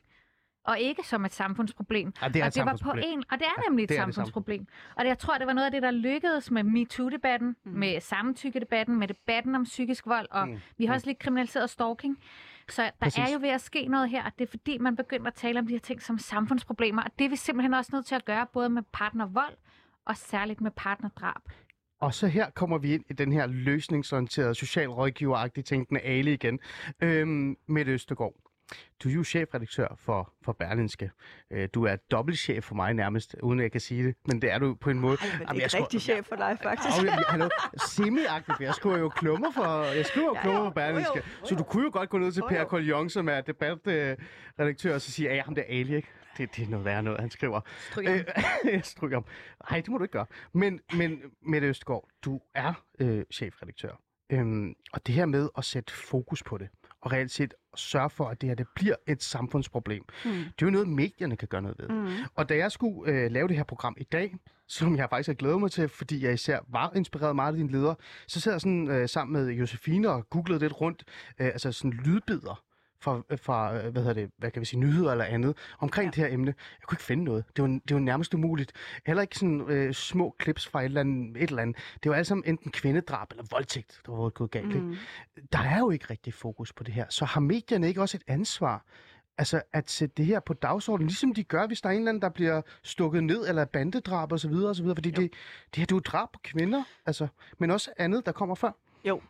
Og ikke som et samfundsproblem. Ja, det er og et det var på en, og det er nemlig et det er det samfundsproblem. Og det, jeg tror, det var noget af det, der lykkedes med MeToo-debatten, mm. med samtykke-debatten, med debatten om psykisk vold, og mm. vi har også lidt kriminaliseret stalking. Så der Præcis. Er jo ved at ske noget her, og det er fordi, man begynder at tale om de her ting som samfundsproblemer, og det er vi simpelthen også nødt til at gøre, både med partnervold og særligt med partnerdrab. Og så her kommer vi ind i den her løsningsorienterede, social rådgiveragtige tænkende Ale igen. Øhm, Mette Østergaard. Du er jo chefredaktør for, for Berlinske. Øh, du er dobbeltchef for mig nærmest, uden at jeg kan sige det, men det er du på en måde. Ej, men det Jamen, er jeg ikke rigtig chef for dig, faktisk. Og, jeg, hallo, semi-agtigt, jeg skriver jo klummer for, jeg skriver jo Ja, klummer jo, for Berlinske. jo, jo, Så du kunne jo godt gå ned til Jo, Per jo. Collion, som er debatredaktør, og så sige, at ham der Ali, ikke? Det, det er noget værre noget, han skriver. Stryg ham. Øh, stryg ham. Nej, det må du ikke gøre. Men, men Mette Østgaard, du er øh, chefredaktør. Øhm, og det her med at sætte fokus på det, og reelt set sørge for, at det her det bliver et samfundsproblem, mm. det er jo noget, medierne kan gøre noget ved. Mm. Og da jeg skulle øh, lave det her program i dag, som jeg faktisk har glædet mig til, fordi jeg især var inspireret meget af din leder, så sad jeg sådan øh, sammen med Josefine og googlede lidt rundt, øh, altså sådan lydbider fra, fra øh, hvad hedder det, hvad kan vi sige, nyheder eller andet, omkring ja. det her emne. Jeg kunne ikke finde noget. Det var, det var nærmest umuligt. Heller ikke sådan øh, små clips fra et eller, andet, et eller andet. Det var alle sammen enten kvindedrab eller voldtægt, der var gået galt. Mm. Ikke? Der er jo ikke rigtig fokus på det her. Så har medierne ikke også et ansvar Altså at sætte det her på dagsordenen, ligesom de gør, hvis der er en eller anden, der bliver stukket ned, eller bandedrab og så videre, og så videre. Fordi det, det her, det er jo drab på kvinder, altså, men også andet, der kommer før. Jo.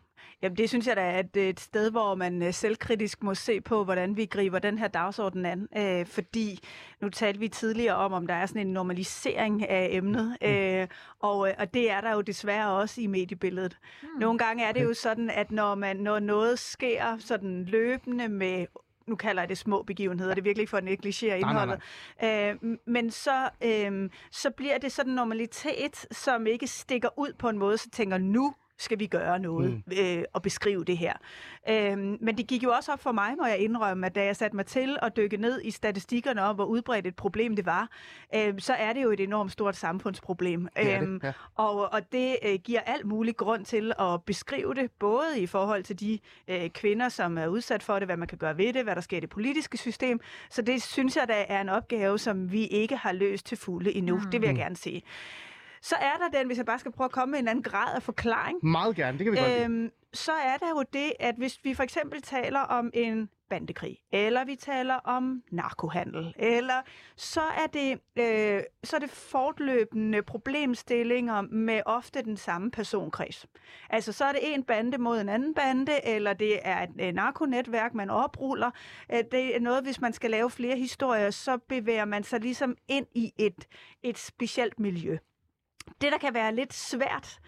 Jamen, det synes jeg da er et, sted, hvor man øh, selvkritisk må se på, hvordan vi griber den her dagsorden an. Øh, fordi nu talte vi tidligere om, om der er sådan en normalisering af emnet, øh, og, øh, og det er der jo desværre også i mediebilledet. Hmm. Nogle gange er det jo sådan, at når, man, når noget sker sådan løbende med nu kalder jeg det små begivenheder, det er virkelig ikke for at negligere nej, indholdet. Øh, men så, øh, så bliver det sådan en normalitet, som ikke stikker ud på en måde, så tænker nu skal vi gøre noget mm. øh, og beskrive det her. Øhm, men det gik jo også op for mig, må jeg indrømme, at da jeg satte mig til at dykke ned i statistikkerne om, hvor udbredt et problem det var, øh, så er det jo et enormt stort samfundsproblem. Det det, Øhm, ja. og, og det øh, giver alt mulig grund til at beskrive det, både i forhold til de øh, kvinder, som er udsat for det, hvad man kan gøre ved det, hvad der sker i det politiske system. Så det synes jeg, da er en opgave, som vi ikke har løst til fulde endnu. Mm. Det vil jeg gerne sige. Så er der den, hvis jeg bare skal prøve at komme med en anden grad af forklaring, Meget gerne, det kan vi godt øhm, så er der jo det, at hvis vi for eksempel taler om en bandekrig, eller vi taler om narkohandel, eller så er det, øh, så er det fortløbende problemstillinger med ofte den samme personkreds. Altså så er det en bande mod en anden bande, eller det er et øh, narkonetværk, man opruller. Øh, det er noget, hvis man skal lave flere historier, så bevæger man sig ligesom ind i et, et specielt miljø. Det, der kan være lidt svært,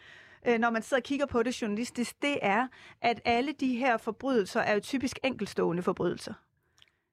øh, når man sidder og kigger på det journalistisk, det er, at alle de her forbrydelser er jo typisk enkeltstående forbrydelser.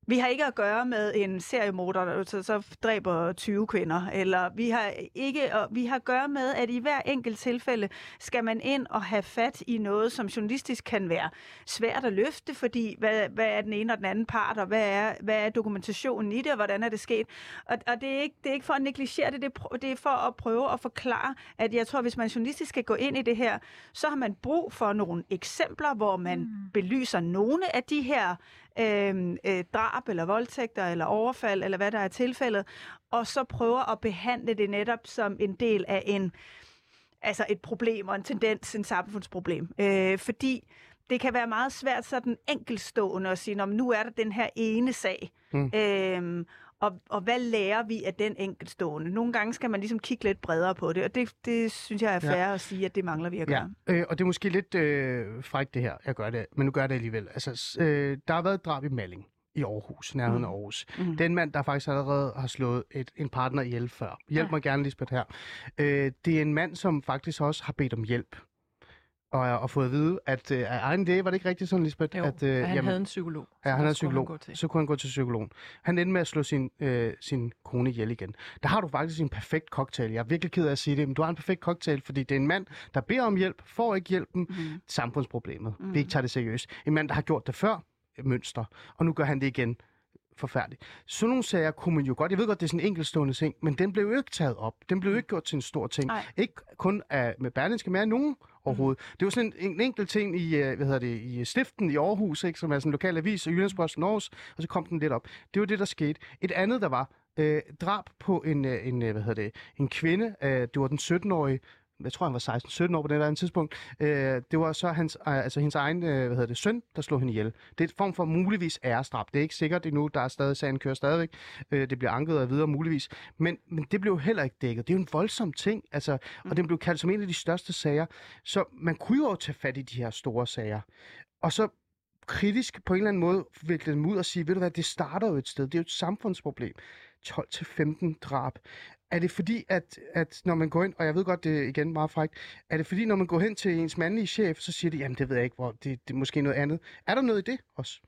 Vi har ikke at gøre med en seriemorder, der så, så dræber 20 kvinder, eller vi har ikke, og vi har at gøre med, at i hver enkelt tilfælde skal man ind og have fat i noget, som journalistisk kan være svært at løfte, fordi hvad, hvad er den ene og den anden part, og hvad er, hvad er dokumentationen i det, og hvordan er det sket? Og, og det, er ikke, det er ikke for at negligere det, det er, det er for at prøve at forklare, at jeg tror, hvis man journalistisk skal gå ind i det her, så har man brug for nogle eksempler, hvor man mm. belyser nogle af de her øh, øh, drab eller voldtægter eller overfald, eller hvad der er tilfældet, og så prøver at behandle det netop som en del af en altså et problem og en tendens, en samfundsproblem. Øh, fordi det kan være meget svært sådan enkeltstående at sige, "Nå, men nu er der den her ene sag, mm. øhm, og, og hvad lærer vi af den enkeltstående? Nogle gange skal man ligesom kigge lidt bredere på det, og det, det synes jeg er fair ja. at sige, at det mangler vi at Ja, gøre. øh, og det er måske lidt øh, frækt det her, jeg gør det, men nu gør jeg det alligevel. Altså, øh, der har været et drab i Malling i Aarhus, nærheden Mm. af Aarhus. Mm. Den mand, der faktisk allerede har slået et, en partner ihjel før. Hjælp Ja. mig gerne, Lisbeth, her. Øh, det er en mand, som faktisk også har bedt om hjælp. Og, og fået at vide, at øh, af egen det var det ikke rigtigt sådan, Lisbeth? Jo, at, øh, han havde en psykolog. Ja, han er skulle psykolog. til. Så kunne han gå til psykologen. Han endte med at slå sin, øh, sin kone ihjel igen. Der har du faktisk en perfekt cocktail. Jeg er virkelig ked af at sige det, men du har en perfekt cocktail, fordi det er en mand, der beder om hjælp, får ikke hjælpen. Mm. Samfundsproblemet. Mm. Vi ikke tager det seriøst. En mand, der har gjort det før, mønster, og nu gør han det igen. Forfærdeligt. Sådan nogle sager kunne man jo godt, jeg ved godt, det er sådan en enkeltstående ting, men den blev jo ikke taget op. Den blev jo ikke gjort til en stor ting. Nej. Ikke kun af, med Berlinske, men af nogen overhovedet. Mm. Det var sådan en, en enkelt ting i, øh, hvad hedder det, i Stiften i Aarhus, ikke, som er sådan en lokal avis, og Jyllandsposten Aarhus, og så kom den lidt op. Det var det, der skete. Et andet, der var, øh, drab på en, øh, en, øh, hvad hedder det, en kvinde, øh, det var den 17-årige, jeg tror, han var 16-17 år på det der tidspunkt. Øh, det var så hans, øh, altså hendes egen øh, hvad hedder det, søn, der slog hende ihjel. Det er et form for muligvis ærestrap. Det er ikke sikkert endnu. Der er stadig, sagen kører stadigvæk. Øh, det bliver anket og videre muligvis. Men, men det blev heller ikke dækket. Det er jo en voldsom ting. Altså, og den blev kaldt som en af de største sager. Så man kunne jo tage fat i de her store sager. Og så kritisk på en eller anden måde vikle dem ud og sige, ved du hvad, det starter jo et sted. Det er jo et samfundsproblem. 12-15 drab. Er det fordi, at, at når man går ind, og jeg ved godt, det er igen meget frækt, er det fordi, når man går hen til ens mandlige chef, så siger de, jamen det ved jeg ikke, hvor det, det er måske noget andet. Er der noget i det også?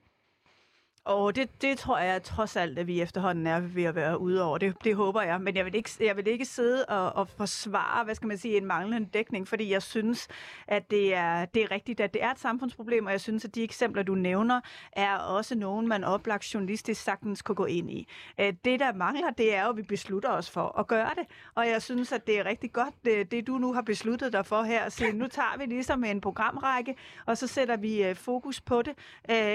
Og det, det tror jeg trods alt, at vi efterhånden er ved at være ude over. Det, det håber jeg. Men jeg vil ikke, jeg vil ikke sidde og, og forsvare, hvad skal man sige, en manglende dækning, fordi jeg synes, at det er, det er rigtigt, at det er et samfundsproblem, og jeg synes, at de eksempler, du nævner, er også nogen, man oplagt journalistisk sagtens kunne gå ind i. Øh, det, der mangler, det er jo, at vi beslutter os for at gøre det. Og jeg synes, at det er rigtig godt, det, det du nu har besluttet dig for her, at sige, nu tager vi ligesom en programrække, og så sætter vi øh, fokus på det,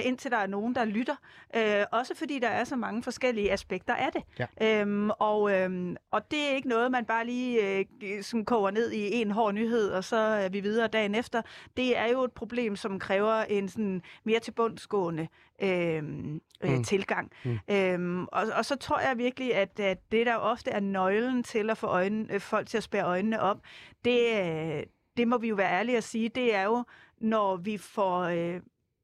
indtil der er nogen, der lytter. Øh, også fordi der er så mange forskellige aspekter af det. Ja. Øhm, og, øhm, og det er ikke noget, man bare lige øh, sådan koger ned i en hård nyhed, og så er vi videre dagen efter. Det er jo et problem, som kræver en sådan mere tilbundsgående øhm, øh, Mm. tilgang. Mm. Øhm, og, og så tror jeg virkelig, at, at det, der ofte er nøglen til at få øjne, øh, folk til at spære øjnene op, det, øh, det må vi jo være ærlige at sige, det er jo, når vi får... Øh,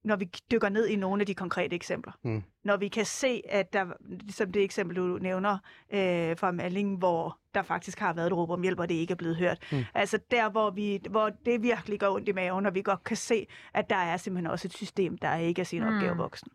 når vi dykker ned i nogle af de konkrete eksempler. Mm. Når vi kan se, at der, som det eksempel, du nævner øh, fra Malling, hvor der faktisk har været et råb om hjælp, og det ikke er blevet hørt. Mm. Altså der, hvor, vi, hvor det virkelig går ondt i maven, og vi godt kan se, at der er simpelthen også et system, der ikke er sin Mm. opgave voksen.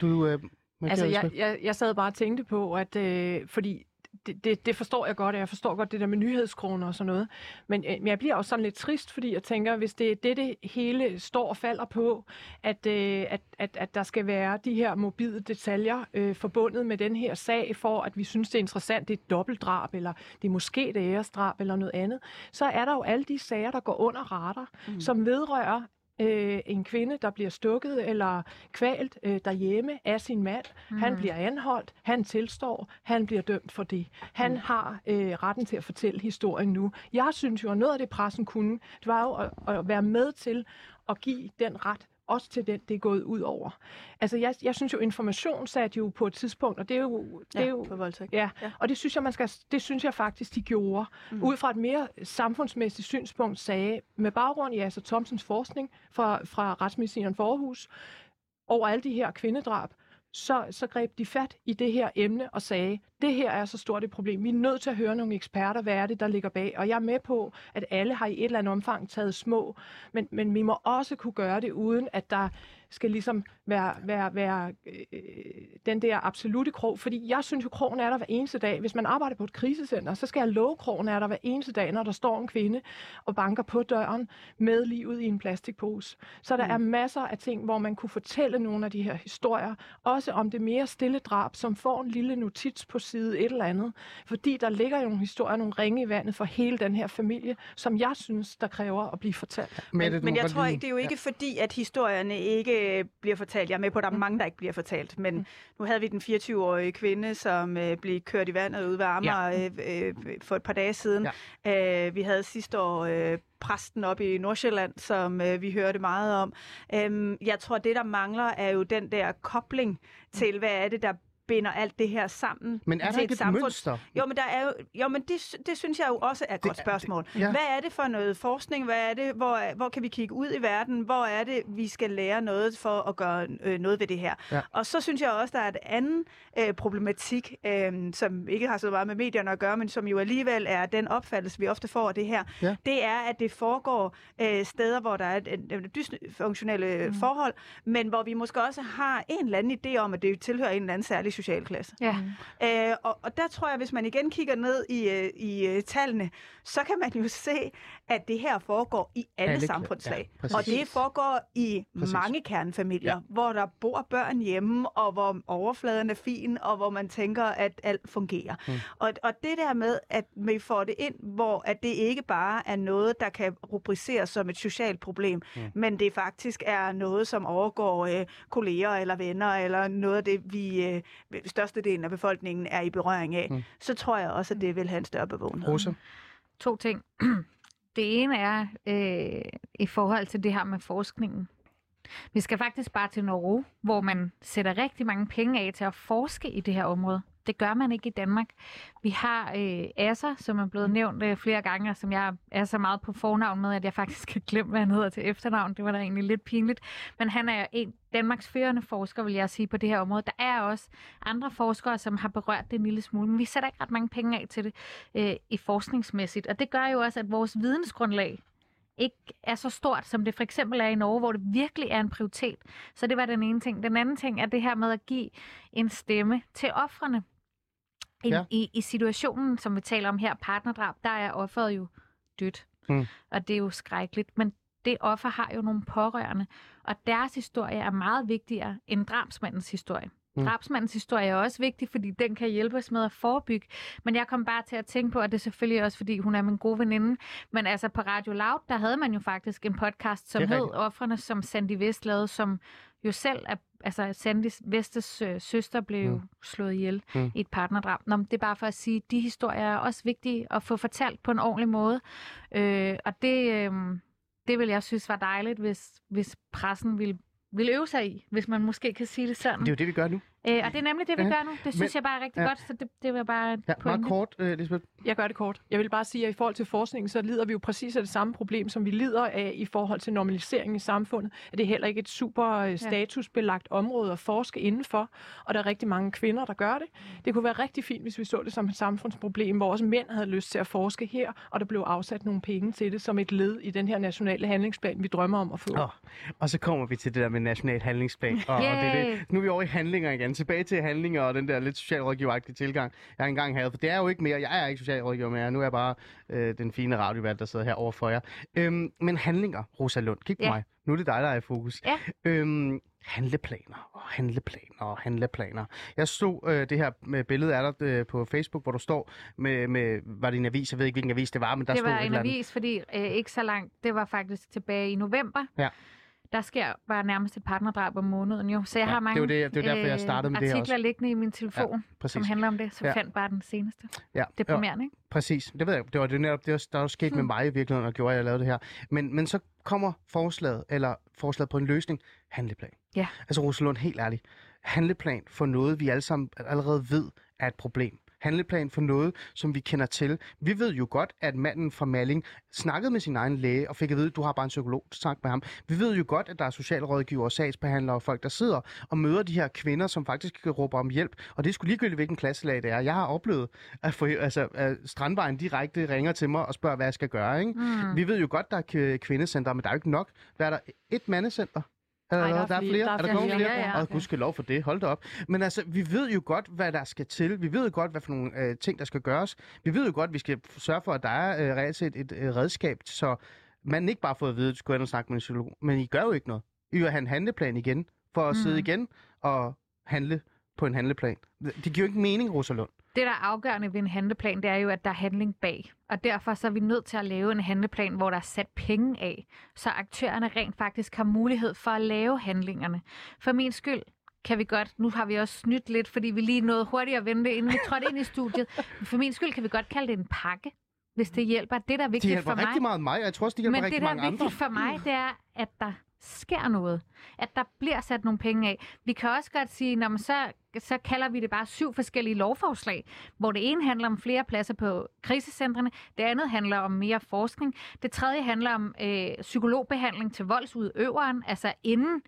Du, øh, Altså, jeg, jeg, jeg sad bare og tænkte på, at øh, fordi det, det, det forstår jeg godt, og jeg forstår godt det der med nyhedskroner og sådan noget. Men, øh, men jeg bliver også sådan lidt trist, fordi jeg tænker, hvis det er det, det hele står og falder på, at, øh, at, at, at der skal være de her mobile detaljer øh, forbundet med den her sag, for at vi synes, det er interessant, det er et dobbeltdrab, eller det er måske et æresdrab, eller noget andet, så er der jo alle de sager, der går under radar, mm. som vedrører øh, en kvinde, der bliver stukket eller kvalt øh, derhjemme af sin mand. Mm. Han bliver anholdt, han tilstår, han bliver dømt for det. Han mm. har øh, retten til at fortælle historien nu. Jeg synes jo, at noget af det pressen kunne, det var jo at, at være med til at give den ret også til den, det er gået ud over. Altså, jeg, jeg synes jo, information satte jo på et tidspunkt, og det er jo... Det er jo på voldtægt. Ja, Ja. og det synes jeg, man skal, det synes jeg faktisk, de gjorde. Mm. Ud fra et mere samfundsmæssigt synspunkt sagde, med baggrund i altså Thomsens forskning fra, fra Retsmedicineren Forhus, over alle de her kvindedrab, så, så greb de fat i det her emne og sagde, det her er så stort et problem. Vi er nødt til at høre nogle eksperter, hvad er det, der ligger bag. Og jeg er med på, at alle har i et eller andet omfang taget små, men, men vi må også kunne gøre det, uden at der skal ligesom være, være, være øh, den der absolute krog. Fordi jeg synes jo, krogen er der hver eneste dag. Hvis man arbejder på et krisecenter, så skal jeg love, krogen er der hver eneste dag, når der står en kvinde og banker på døren med livet i en plastikpose. Så der mm. er masser af ting, hvor man kunne fortælle nogle af de her historier. Også om det mere stille drab, som får en lille notits på side et eller andet. Fordi der ligger jo nogle historier, nogle ringe i vandet for hele den her familie, som jeg synes, der kræver at blive fortalt. Du Men må jeg tror ikke, det er jo ikke fordi, at historierne ikke øh, bliver fortalt. Jeg er med på, at der er mange, der ikke bliver fortalt. Men nu havde vi den 24-årige kvinde, som øh, blev kørt i vandet ude ved Amager ja. øh, øh, for et par dage siden. Ja. Øh, vi havde sidste år øh, præsten op i Nordsjælland, som øh, vi hørte meget om. Øhm, jeg tror, det der mangler er jo den der kobling til, hvad er det, der binder alt det her sammen Men er der ikke et samfund. mønster? Jo, men, der er jo, jo, men det, det synes jeg jo også er et godt spørgsmål. ja. Hvad er det for noget forskning? Hvad er det, hvor, hvor kan vi kigge ud i verden? Hvor er det, vi skal lære noget for at gøre øh, noget ved det her? Ja. Og så synes jeg også, der er et anden øh, problematik, øh, som ikke har så meget med medierne at gøre, men som jo alligevel er den opfattelse, vi ofte får af det her. Ja. Det er, at det foregår øh, steder, hvor der er et, et, et dysfunktionelle mm. forhold, men hvor vi måske også har en eller anden idé om, at det tilhører en eller anden særlig socialklasse. Ja. Øh, og, og der tror jeg, hvis man igen kigger ned i, øh, i øh, tallene, så kan man jo se, at det her foregår i alle, Alle samfundslag. ja, præcis. og det foregår i Præcis. mange kernefamilier, ja. hvor der bor børn hjemme, og hvor overfladen er fin, og hvor man tænker, at alt fungerer. Mm. Og, og det der med, at vi får det ind, hvor at det ikke bare er noget, der kan rubriceres som et socialt problem, mm. men det faktisk er noget, som overgår øh, kolleger eller venner, eller noget af det, vi øh, størstedelen af befolkningen er i berøring af, mm. så tror jeg også, at det vil have en større bevågenhed. Rosa? To ting. Det ene er øh, i forhold til det her med forskningen. Vi skal faktisk bare til Norge, hvor man sætter rigtig mange penge af til at forske i det her område. Det gør man ikke i Danmark. Vi har øh, Asser, som er blevet nævnt øh, flere gange, og som jeg er så meget på fornavn med, at jeg faktisk har glemt, hvad han hedder til efternavn. Det var da egentlig lidt pinligt. Men han er en Danmarks førende forsker, vil jeg sige, på det her område. Der er også andre forskere, som har berørt det en lille smule, men vi sætter ikke ret mange penge af til det øh, i forskningsmæssigt. Og det gør jo også, at vores vidensgrundlag ikke er så stort, som det for eksempel er i Norge, hvor det virkelig er en prioritet. Så det var den ene ting. Den anden ting er det her med at give en stemme til offrene. I, Ja. i, I situationen, som vi taler om her, partnerdrab, der er offeret jo dødt. Mm. Og det er jo skrækkeligt. Men det offer har jo nogle pårørende, og deres historie er meget vigtigere end drabsmandens historie. Mm. Drabsmandens historie er også vigtig, fordi den kan hjælpe os med at forebygge. Men jeg kom bare til at tænke på, at det er selvfølgelig også, fordi hun er min gode veninde. Men altså på Radio Loud, der havde man jo faktisk en podcast, som hed. Offrene, som Sandy Vest lavede, som jo selv er, altså Sandy Vestes øh, søster blev Mm. slået ihjel Mm. mm. i et partnerdrab. Nå, men det er bare for at sige, at de historier er også vigtige at få fortalt på en ordentlig måde. Øh, og det, øh, det vil jeg synes var dejligt, hvis, hvis pressen ville, ville øve sig i, hvis man måske kan sige det sådan. Det er jo det, vi gør nu. Øh, og det er nemlig det, vi Ja. gør nu. Det synes Men- jeg bare er rigtig ja. godt, så det, det var bare Ja, meget kort, øh, Lisbeth. Jeg gør det kort. Jeg vil bare sige, at i forhold til forskningen, så lider vi jo præcis af det samme problem, som vi lider af i forhold til normaliseringen i samfundet. At det er heller ikke et super øh, statusbelagt område at forske indenfor, og der er rigtig mange kvinder, der gør det. Det kunne være rigtig fint, hvis vi så det som et samfundsproblem, hvor også mænd havde lyst til at forske her, og der blev afsat nogle penge til det som et led i den her nationale handlingsplan, vi drømmer om at få. Åh, Og så kommer vi til det der med national handlingsplan. Og, og det det. Nu er vi over i handlinger igen. Tilbage til handlinger og den der lidt socialrådgiveragtige tilgang, jeg engang havde. For det er jo ikke mere. Jeg er ikke socialrådgiver mere. Nu er jeg bare øh, den fine radiovært, der sidder her over for jer. Øhm, men handlinger, Rosa Lund. Kig på Ja. mig. Nu er det dig, der er i fokus. Ja. Øhm, handleplaner og handleplaner og handleplaner. Jeg så øh, det her med billede af dig øh, på Facebook, hvor du står med, med, var det en avis? Jeg ved ikke, hvilken avis det var, men der det stod var et en eller andet. avis, fordi øh, ikke så langt, det var faktisk tilbage i november. Ja. Der sker bare nærmest et partnerdrab om måneden jo. Så jeg Ja, har det mange var det- det var derfor, jeg startede med det artikler også. liggende i min telefon, Præcis. som handler om det. Så Ja. ja. fandt bare den seneste. Ja. Deprimerende, ikke? Præcis. Det ved jeg. Det var det netop, det var, der var sket med Hmm. mig i virkeligheden, og gjorde, at jeg lavede det her. Men, men så kommer forslaget, eller forslaget på en løsning, handleplan. Ja. Altså Rosalund, helt ærligt. Handleplan for noget, vi alle sammen allerede ved er et problem. Handleplan for noget, som vi kender til. Vi ved jo godt, at manden fra Malling snakkede med sin egen læge og fik at vide, at du har bare en psykolog, snak med ham. Vi ved jo godt, at der er socialrådgiver, sagsbehandlere og folk, der sidder og møder de her kvinder, som faktisk råber om hjælp. Og det er sgu ligegyldigt, hvilken klasselag det er. Jeg har oplevet, at, få, altså, at Strandvejen direkte ringer til mig og spørger, hvad jeg skal gøre. Ikke? Mm. Vi ved jo godt, der er kvindecenter, men der er jo ikke nok. Hvad er der? Et mandecenter? Nej, der hvad? er der er flere. flere. Der er er der flere. kommet flere? Ja, ja. Og gud lov for det. Hold da op. Men altså, vi ved jo godt, hvad der skal til. Vi ved jo godt, hvad for nogle øh, ting, der skal gøres. Vi ved jo godt, at vi skal sørge for, at der er øh, reelt set et øh, redskab, så man ikke bare får at vide, at du og snakke med en psykolog. Men I gør jo ikke noget. I vil have en handleplan igen, for at mm. sidde igen og handle på en handleplan. Det giver jo ikke mening, Rosalund. Det, der er afgørende ved en handleplan, det er jo, at der er handling bag. Og derfor så er vi nødt til at lave en handleplan, hvor der er sat penge af, så aktørerne rent faktisk har mulighed for at lave handlingerne. For min skyld kan vi godt, nu har vi også snydt lidt, fordi vi lige nåede hurtigt at vente, inden vi trådte ind i studiet. Men For min skyld kan vi godt kalde det en pakke, hvis det hjælper. Det, der er De vigtigt hjælper for mig, rigtig meget mig, og jeg tror også, de hjælper men rigtig det, der mange er vigtigt andre. for mig, det er, at der sker noget. At der bliver sat nogle penge af. Vi kan også godt sige, når man så, så kalder vi det bare syv forskellige lovforslag, hvor det ene handler om flere pladser på krisecentrene, det andet handler om mere forskning, det tredje handler om øh, psykologbehandling til voldsudøveren, altså inden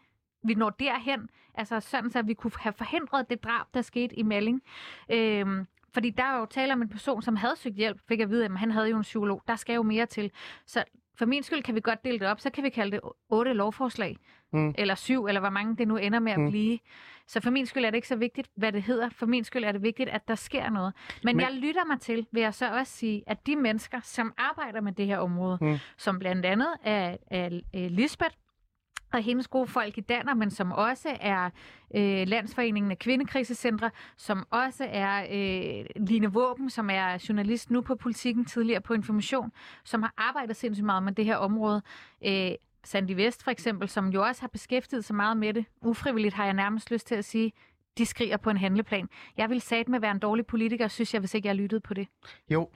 vi når derhen, altså sådan så vi kunne have forhindret det drab, der skete i Malling. Øhm, fordi der er jo tale om en person, som havde søgt hjælp, fik jeg vide, at han havde jo en psykolog. Der skal jo mere til. Så for min skyld kan vi godt dele det op, så kan vi kalde det otte lovforslag. Mm. Eller syv, eller hvor mange det nu ender med at Mm. blive. Så for min skyld er det ikke så vigtigt, hvad det hedder. For min skyld er det vigtigt, at der sker noget. Men, Men- jeg lytter mig til, vil jeg så også sige, at de mennesker, som arbejder med det her område, Mm. som blandt andet er, er, er Lisbeth, og hendes gode folk i Danner, men som også er øh, Landsforeningen af Kvindekrisecentre, som også er øh, Line Våben, som er journalist nu på Politikken, tidligere på Information, som har arbejdet sindssygt meget med det her område. Øh, Sandy Vest for eksempel, som jo også har beskæftiget sig meget med det. Ufrivilligt har jeg nærmest lyst til at sige, de skriger på en handleplan. Jeg vil sat med at være en dårlig politiker, synes jeg, hvis ikke jeg lyttede på det. Jo,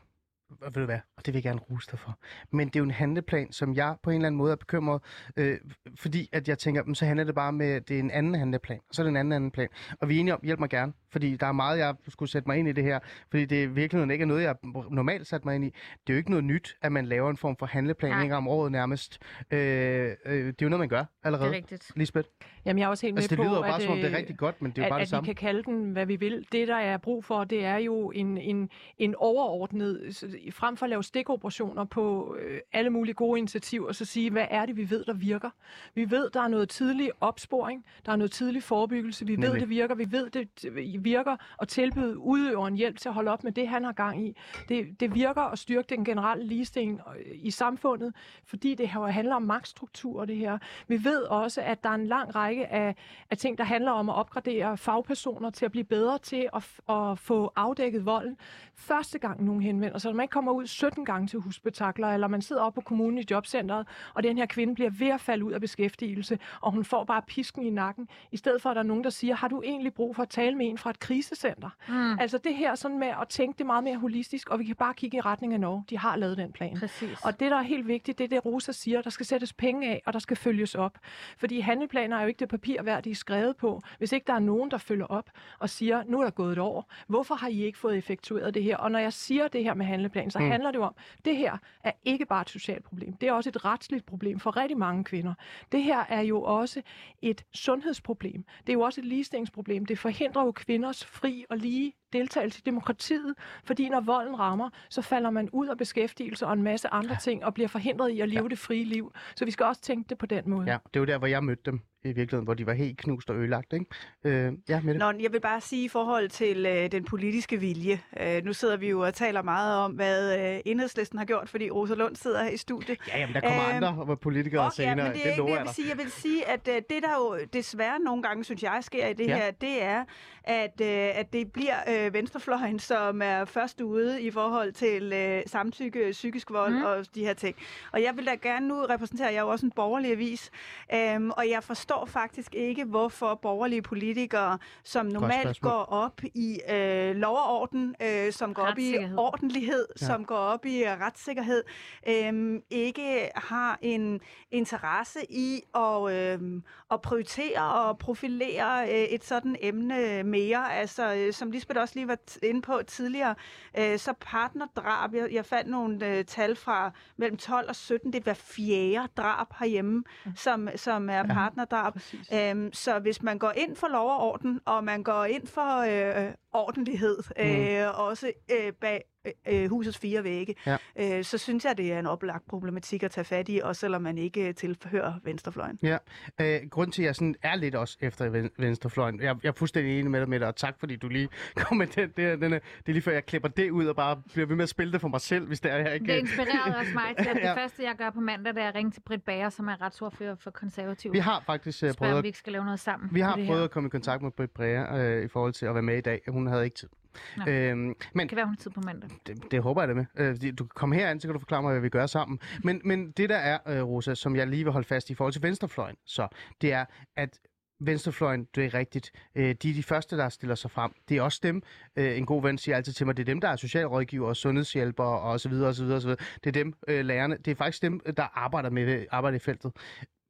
ved du hvad, og det vil jeg gerne rose dig for. Men det er jo en handleplan, som jeg på en eller anden måde er bekymret, øh, fordi at jeg tænker, "Men så handler det bare med, at det er en anden handleplan, og så er det en anden anden plan. Og vi er enige om, hjælp mig gerne, fordi der er meget, jeg skulle sætte mig ind i det her, fordi det i virkeligheden ikke er noget, jeg normalt sætter mig ind i. Det er jo ikke noget nyt, at man laver en form for handleplan Nej. ikke om året nærmest. Øh, øh, det er jo noget, man gør allerede. Det er rigtigt. Lisbeth? Jamen, jeg er også helt med Altså, det på, lyder jo bare, at, som om det er øh, rigtig godt, men det er jo at, bare det at vi samme. kan kalde den, hvad vi vil. Det, der er brug for, det er jo en, en, en overordnet, frem for at lave stikoperationer på øh, alle mulige gode initiativer, så sige, hvad er det, vi ved, der virker? Vi ved, der er noget tidlig opsporing, der er noget tidlig forebyggelse, vi ved, Nemlig. det virker, vi ved, det virker at tilbyde udøveren hjælp til at holde op med det, han har gang i. Det, det virker at styrke den generelle ligestilling øh, i samfundet, fordi det her handler om magtstruktur, det her. Vi ved også, at der er en lang række af, af ting, der handler om at opgradere fagpersoner til at blive bedre til at, at få afdækket volden. Første gang nogen henvender sig, man kommer ud 17 gange til husbetakler, eller man sidder oppe på kommunen i jobcentret, og den her kvinde bliver ved at falde ud af beskæftigelse, og hun får bare pisken i nakken, i stedet for at der er nogen, der siger, har du egentlig brug for at tale med en fra et krisecenter? Mm. Altså det her sådan med at tænke det meget mere holistisk, og vi kan bare kigge i retning af Norge. De har lavet den plan. Præcis. Og det, der er helt vigtigt, det er det, Rosa siger, der skal sættes penge af, og der skal følges op. Fordi handleplaner er jo ikke det papir værd, de er skrevet på, hvis ikke der er nogen, der følger op og siger, nu er der gået et år, hvorfor har I ikke fået effektueret det her? Og når jeg siger det her med handleplan, så mm. handler det jo om, det her er ikke bare et socialt problem, det er også et retsligt problem for rigtig mange kvinder. Det her er jo også et sundhedsproblem. Det er jo også et ligestillingsproblem. Det forhindrer jo kvinders fri og lige deltagelse i demokratiet, fordi når volden rammer, så falder man ud af beskæftigelse og en masse andre ting, og bliver forhindret i at leve ja. det frie liv. Så vi skal også tænke det på den måde. Ja, det var der, hvor jeg mødte dem i virkeligheden, hvor de var helt knust og ødelagt, ikke? Øh, ja, med det. Nå, jeg vil bare sige i forhold til øh, den politiske vilje. Øh, nu sidder vi jo og taler meget om, hvad øh, enhedslisten har gjort, fordi Rosa Lund sidder her i studiet. Ja, jamen, der kommer Øhm, andre politikere Og, senere. ja, men det er ikke det, lover jeg vil sige. Jeg vil sige, at øh, det, der jo desværre nogle gange, synes jeg, sker i det Ja. her, det er, at, øh, at det bliver øh, venstrefløjen, som er først ude i forhold til øh, samtykke, psykisk vold Mm. og de her ting. Og jeg vil da gerne nu repræsentere, jeg er jo også en borgerlig avis, øhm, og jeg forstår faktisk ikke, hvorfor borgerlige politikere, som normalt går op i øh, lov og orden, øh, som går op i ordentlighed, Ja. som går op i øh, retssikkerhed, øhm, ikke har en interesse i at, øhm, at prioritere og profilere øh, et sådan emne mere. Altså, øh, som Lisbeth også lige var inde på tidligere, øh, så partnerdrab, jeg, jeg fandt nogle øh, tal fra mellem 12 og 17, det er hver fjerde drab herhjemme, som, som er Ja. partnerdrab. Præcis. Øhm, så hvis man går ind for lov og orden, og man går ind for øh, ordentlighed, øh, også øh, bag øh, husets fire vægge, Ja. øh, så synes jeg, det er en oplagt problematik at tage fat i, også selvom man ikke øh, tilhører venstrefløjen. Ja, øh, grunden til, at jeg sådan er lidt også efter ven- venstrefløjen, jeg, jeg er fuldstændig enig med dig med dig, og tak fordi du lige kom med den, det, den, det er lige før, jeg klipper det ud og bare bliver ved med at spille det for mig selv, hvis det er, jeg ikke... Det inspirerede også mig til, at det Ja. første, jeg gør på mandag, det er at ringe til Britt Bager, som er retsordfører for konservative. Vi har faktisk Spørg, prøvet, at- vi ikke skal lave noget sammen. vi har prøvet her. at komme i kontakt med Britt Brea øh, i forhold til at være med i dag. Hun havde ikke tid. Nå. Øhm, men Det kan være, hun har tid på mandag. det, det håber jeg da med. Øh, du kan komme herind, så kan du forklare mig, hvad vi gør sammen. Men, men det der er, øh, Rosa, som jeg lige vil holde fast i forhold til venstrefløjen, så det er, at venstrefløjen, det er rigtigt, øh, de er de første, der stiller sig frem. Det er også dem, øh, en god ven siger altid til mig, det er dem, der er socialrådgivere, sundhedshjælpere og så videre, og så videre, og så videre. Det er dem, øh, lærerne, det er faktisk dem, der arbejder med arbejder i feltet.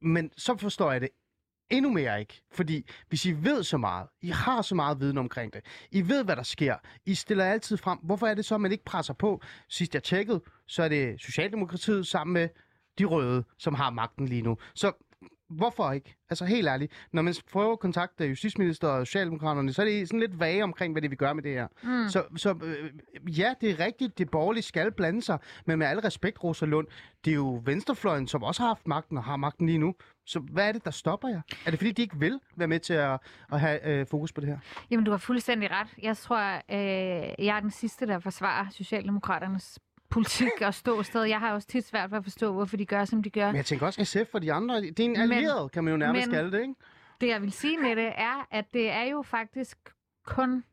Men så forstår jeg det endnu mere ikke. Fordi hvis I ved så meget, I har så meget viden omkring det, I ved, hvad der sker, I stiller altid frem, hvorfor er det så, at man ikke presser på? Sidst jeg tjekkede, så er det Socialdemokratiet sammen med de røde, som har magten lige nu. Så hvorfor ikke? Altså helt ærligt, når man prøver at kontakte justitsminister og Socialdemokraterne, så er det sådan lidt vage omkring, hvad det vil gøre med det her. Mm. Så, så øh, ja, det er rigtigt, det borgerlige skal blande sig, men med al respekt, Rosa Lund, det er jo venstrefløjen, som også har haft magten og har magten lige nu. Så hvad er det, der stopper jer? Er det fordi, de ikke vil være med til at, at have øh, fokus på det her? Jamen, du har fuldstændig ret. Jeg tror, øh, jeg er den sidste, der forsvarer Socialdemokraternes politik og ståsted. Jeg har også tit svært ved at forstå, hvorfor de gør, som de gør. Men jeg tænker også SF og de andre, det er en Men- allieret, kan man jo nærmest men- kalde det, ikke? Det, jeg vil sige med det, er, at det er jo faktisk kun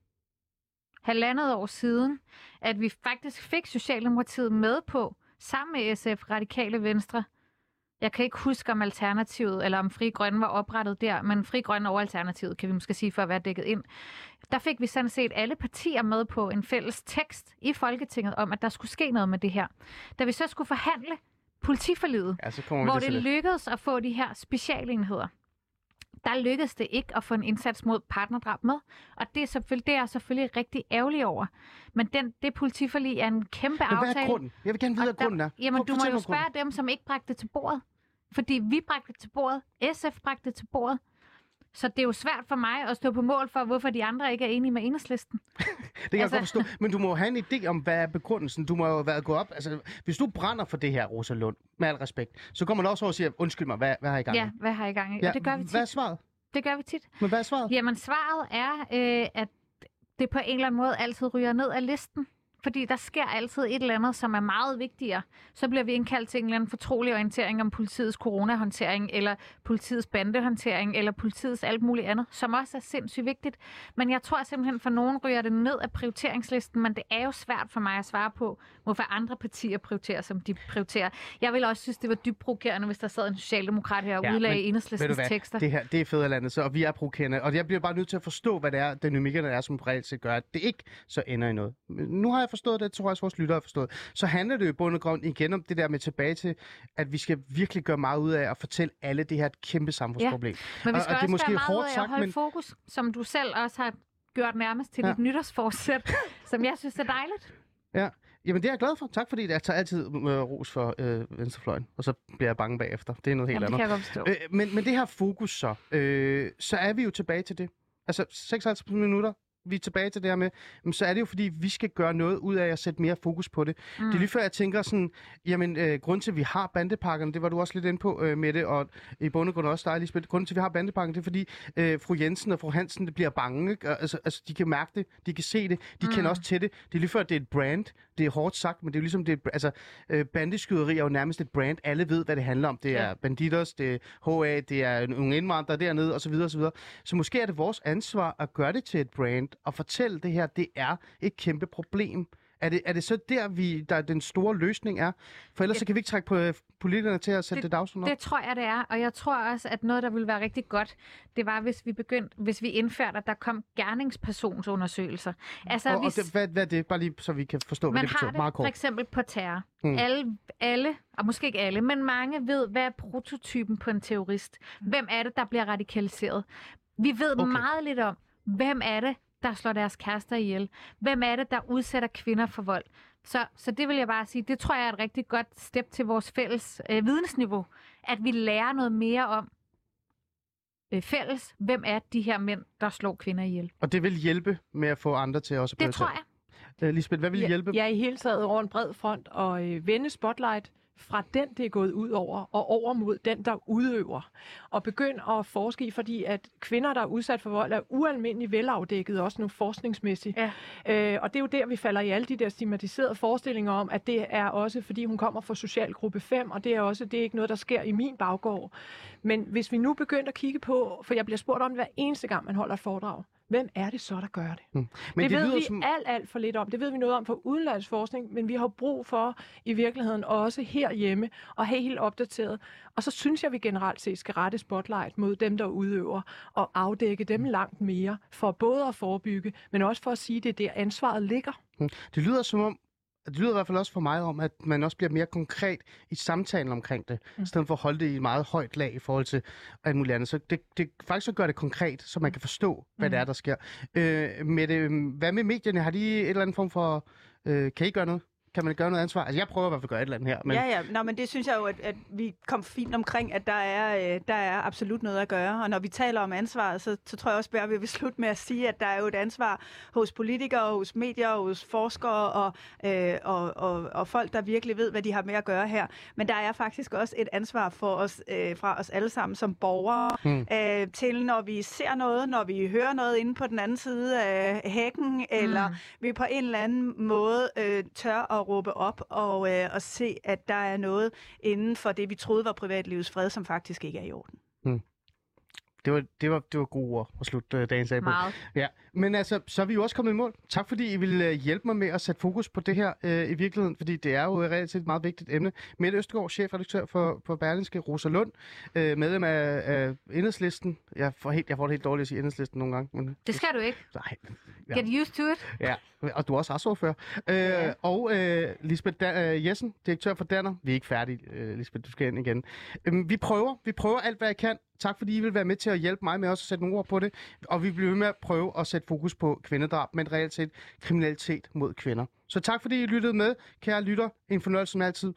halvandet år siden, at vi faktisk fik Socialdemokratiet med på, sammen med SF, Radikale Venstre. Jeg kan ikke huske, om Alternativet, eller om Fri Grønne var oprettet der, men Fri Grønne og Alternativet, kan vi måske sige, for at være dækket ind. Der fik vi sådan set alle partier med på en fælles tekst i Folketinget om, at der skulle ske noget med det her. Da vi så skulle forhandle politiforlidet, Ja, så hvor det. lykkedes at få de her specialenheder. Der lykkedes det ikke at få en indsats mod partnerdrab med. Og det er, selvfølgelig, det er jeg selvfølgelig rigtig ærgerlig over. Men den, det politiforlig er en kæmpe Men hvad aftale. er grunden? Jeg vil gerne vide, Og hvad grunden er. Jamen, Prøv- du må fortæl jo mig grunden. spørge dem, som ikke bragte det til bordet. Fordi vi bragte det til bordet, SF bragte det til bordet. Så det er jo svært for mig at stå på mål for, hvorfor de andre ikke er enige med enhedslisten. Det kan altså... jeg Altså- godt forstå. Men du må have en idé om, hvad er begrundelsen. Du må jo være gået op. Altså, hvis du brænder for det her, Rosa Lund, med al respekt, så kommer man også over og siger, undskyld mig, hvad, hvad har I gang i? Ja, hvad har I gang i? Ja, og det gør vi tit. Hvad er svaret? Det gør vi tit. Men hvad er svaret? Jamen, svaret er, øh, at det på en eller anden måde altid ryger ned af listen. Fordi der sker altid et eller andet, som er meget vigtigere. Så bliver vi indkaldt til en eller anden fortrolig orientering om politiets coronahåndtering, eller politiets bandehåndtering, eller politiets alt muligt andet, som også er sindssygt vigtigt. Men jeg tror simpelthen, for nogen ryger det ned af prioriteringslisten, men det er jo svært for mig at svare på, hvorfor andre partier prioriterer, som de prioriterer. Jeg vil også synes, det var dybt provokerende, hvis der sad en socialdemokrat her og Ja, udlagde enhedslistens tekster. Det her, det er fædrelandet, så, og vi er provokerende. Og jeg bliver bare nødt til at forstå, hvad det er, dynamikkerne er, som reelt set gør, at det ikke så ender i noget. Men Nu har jeg forstået det, tror jeg også vores lyttere har forstået. Så handler det jo i bund og grund igen om det der med tilbage til, at vi skal virkelig gøre meget ud af at fortælle alle, det her er et kæmpe samfundsproblem. Men vi Og- skal og det er måske være meget hårdt ud af at holde men- fokus, som du selv også har gjort nærmest til Ja. ja. dit nytårsforsæt, som jeg synes er dejligt. Ja, jamen det er jeg glad for. Tak fordi jeg tager altid øh, ros for øh, venstrefløjen, og så bliver jeg bange bagefter. Det er noget helt Jamen, det andet. kan jeg godt forstå. Øh, men, men det her fokus så, øh, så er vi jo tilbage til det. Altså 56 minutter, vi er tilbage til det her med, så er det jo fordi, vi skal gøre noget ud af at sætte mere fokus på det. Mm. Det er lige før, jeg tænker sådan, jamen øh, grund til, at vi har bandepakkerne, det var du også lidt inde på øh, med det, og i bund og grund også dig, Lisbeth. Grunden til, at vi har bandepakken, det er fordi, øh, fru Jensen og fru Hansen det bliver bange. Ikke? Og, Altså, altså, de kan mærke det, de kan se det, de mm. kender også til det. Det er lige før, det er et brand. Det er hårdt sagt, men det er jo ligesom, det er, altså, øh, bandeskyderi er jo nærmest et brand. Alle ved, hvad det handler om. Det er Ja. banditos, det er HA, det er nogle indvandrere dernede, osv. osv. Så måske er det vores ansvar at gøre det til et brand, og fortælle det her, det er et kæmpe problem. Er det, er det så der, vi, der den store løsning er? For ellers så kan vi ikke trække på øh, politikerne til at sætte det, det dagsorden op. Det tror jeg, det er. Og jeg tror også, at noget, der ville være rigtig godt, det var, hvis vi begyndte, hvis vi indførte, at der kom gerningspersonsundersøgelser. Altså, og, vi, og det, hvad, hvad er det? Bare lige, så vi kan forstå, hvad man det betyder. har det Meget for eksempel på terror. Mm. Mm. Alle, alle, og måske ikke alle, men mange ved, hvad er prototypen på en terrorist. Hvem er det, der bliver radikaliseret? Vi ved okay. meget lidt om, hvem er det, der slår deres kærester ihjel? Hvem er det, der udsætter kvinder for vold? Så, så det vil jeg bare sige, det tror jeg er et rigtig godt step til vores fælles øh, vidensniveau, at vi lærer noget mere om øh, fælles, hvem er de her mænd, der slår kvinder ihjel. Og det vil hjælpe med at få andre til også at Det tror jeg. jeg. Lisbeth, hvad vil hjælpe? Ja, i hele taget over en bred front og øh, vende spotlight fra den, det er gået ud over, og over mod den, der udøver. Og begynd at forske i, fordi at kvinder, der er udsat for vold, er ualmindeligt velafdækket, også nu forskningsmæssigt. Ja. Øh, og det er jo der, vi falder i alle de der stigmatiserede forestillinger om, at det er også, fordi hun kommer fra socialgruppe 5, og det er også, det er ikke noget, der sker i min baggård. Men hvis vi nu begynder at kigge på, for jeg bliver spurgt om hver eneste gang, man holder et foredrag, hvem er det så, der gør det? Men det, det ved lyder vi som... alt, alt for lidt om. Det ved vi noget om for udenlandsforskning, men vi har brug for i virkeligheden også herhjemme at have helt opdateret. Og så synes jeg, vi generelt set skal rette spotlight mod dem, der udøver, og afdække dem langt mere, for både at forebygge, men også for at sige, at det er der ansvaret ligger. Det lyder som om, det lyder i hvert fald også for mig om, at man også bliver mere konkret i samtalen omkring det, mm. i stedet for at holde det i et meget højt lag i forhold til alt muligt andet. Så det, det faktisk så gør det konkret, så man kan forstå, hvad mm. det er, der sker. Øh, med det, hvad med medierne? Har de et eller andet form for... Øh, kan I gøre noget? Kan man gøre noget ansvar? Altså, jeg prøver i hvert fald at gøre et eller andet her. Men... Ja, ja. Nå, men det synes jeg jo, at, at vi kom fint omkring, at der er, øh, der er absolut noget at gøre. Og når vi taler om ansvaret, så, så tror jeg også, at vi vil slutte med at sige, at der er jo et ansvar hos politikere, hos medier, hos forskere og, øh, og, og, og folk, der virkelig ved, hvad de har med at gøre her. Men der er faktisk også et ansvar for os, øh, fra os alle sammen som borgere, Hmm. øh, til når vi ser noget, når vi hører noget inde på den anden side af hækken, eller vi på en eller anden måde øh, tør at råbe op og, øh, og se, at der er noget inden for det, vi troede var privatlivets fred, som faktisk ikke er i orden. Mm. Det var, det, var, det var gode ord at slutte uh, dagens af på. Meget. Ja, men altså, så er vi jo også kommet i mål. Tak fordi I ville uh, hjælpe mig med at sætte fokus på det her uh, i virkeligheden, fordi det er jo reelt set et meget vigtigt emne. Mette Østergaard, chefredaktør for, for Berlingske, Rosa Lund, uh, medlem af, af Enhedslisten. Jeg får, helt, jeg får det helt dårligt at sige Enhedslisten nogle gange. Men, Det skal du ikke. nej, Ja. Get used to it. ja, og du er også retsordfører. Uh, Ja. Og uh, Lisbeth da- uh, Jessen, direktør for Danner. Vi er ikke færdige, uh, Lisbeth, du skal ind igen. Um, vi prøver, vi prøver alt, hvad jeg kan. Tak fordi I vil være med til at hjælpe mig med også at sætte nogle ord på det. Og vi bliver ved med at prøve at sætte fokus på kvindedrab, men reelt set kriminalitet mod kvinder. Så tak fordi I lyttede med. Kære lytter, en fornøjelse som altid.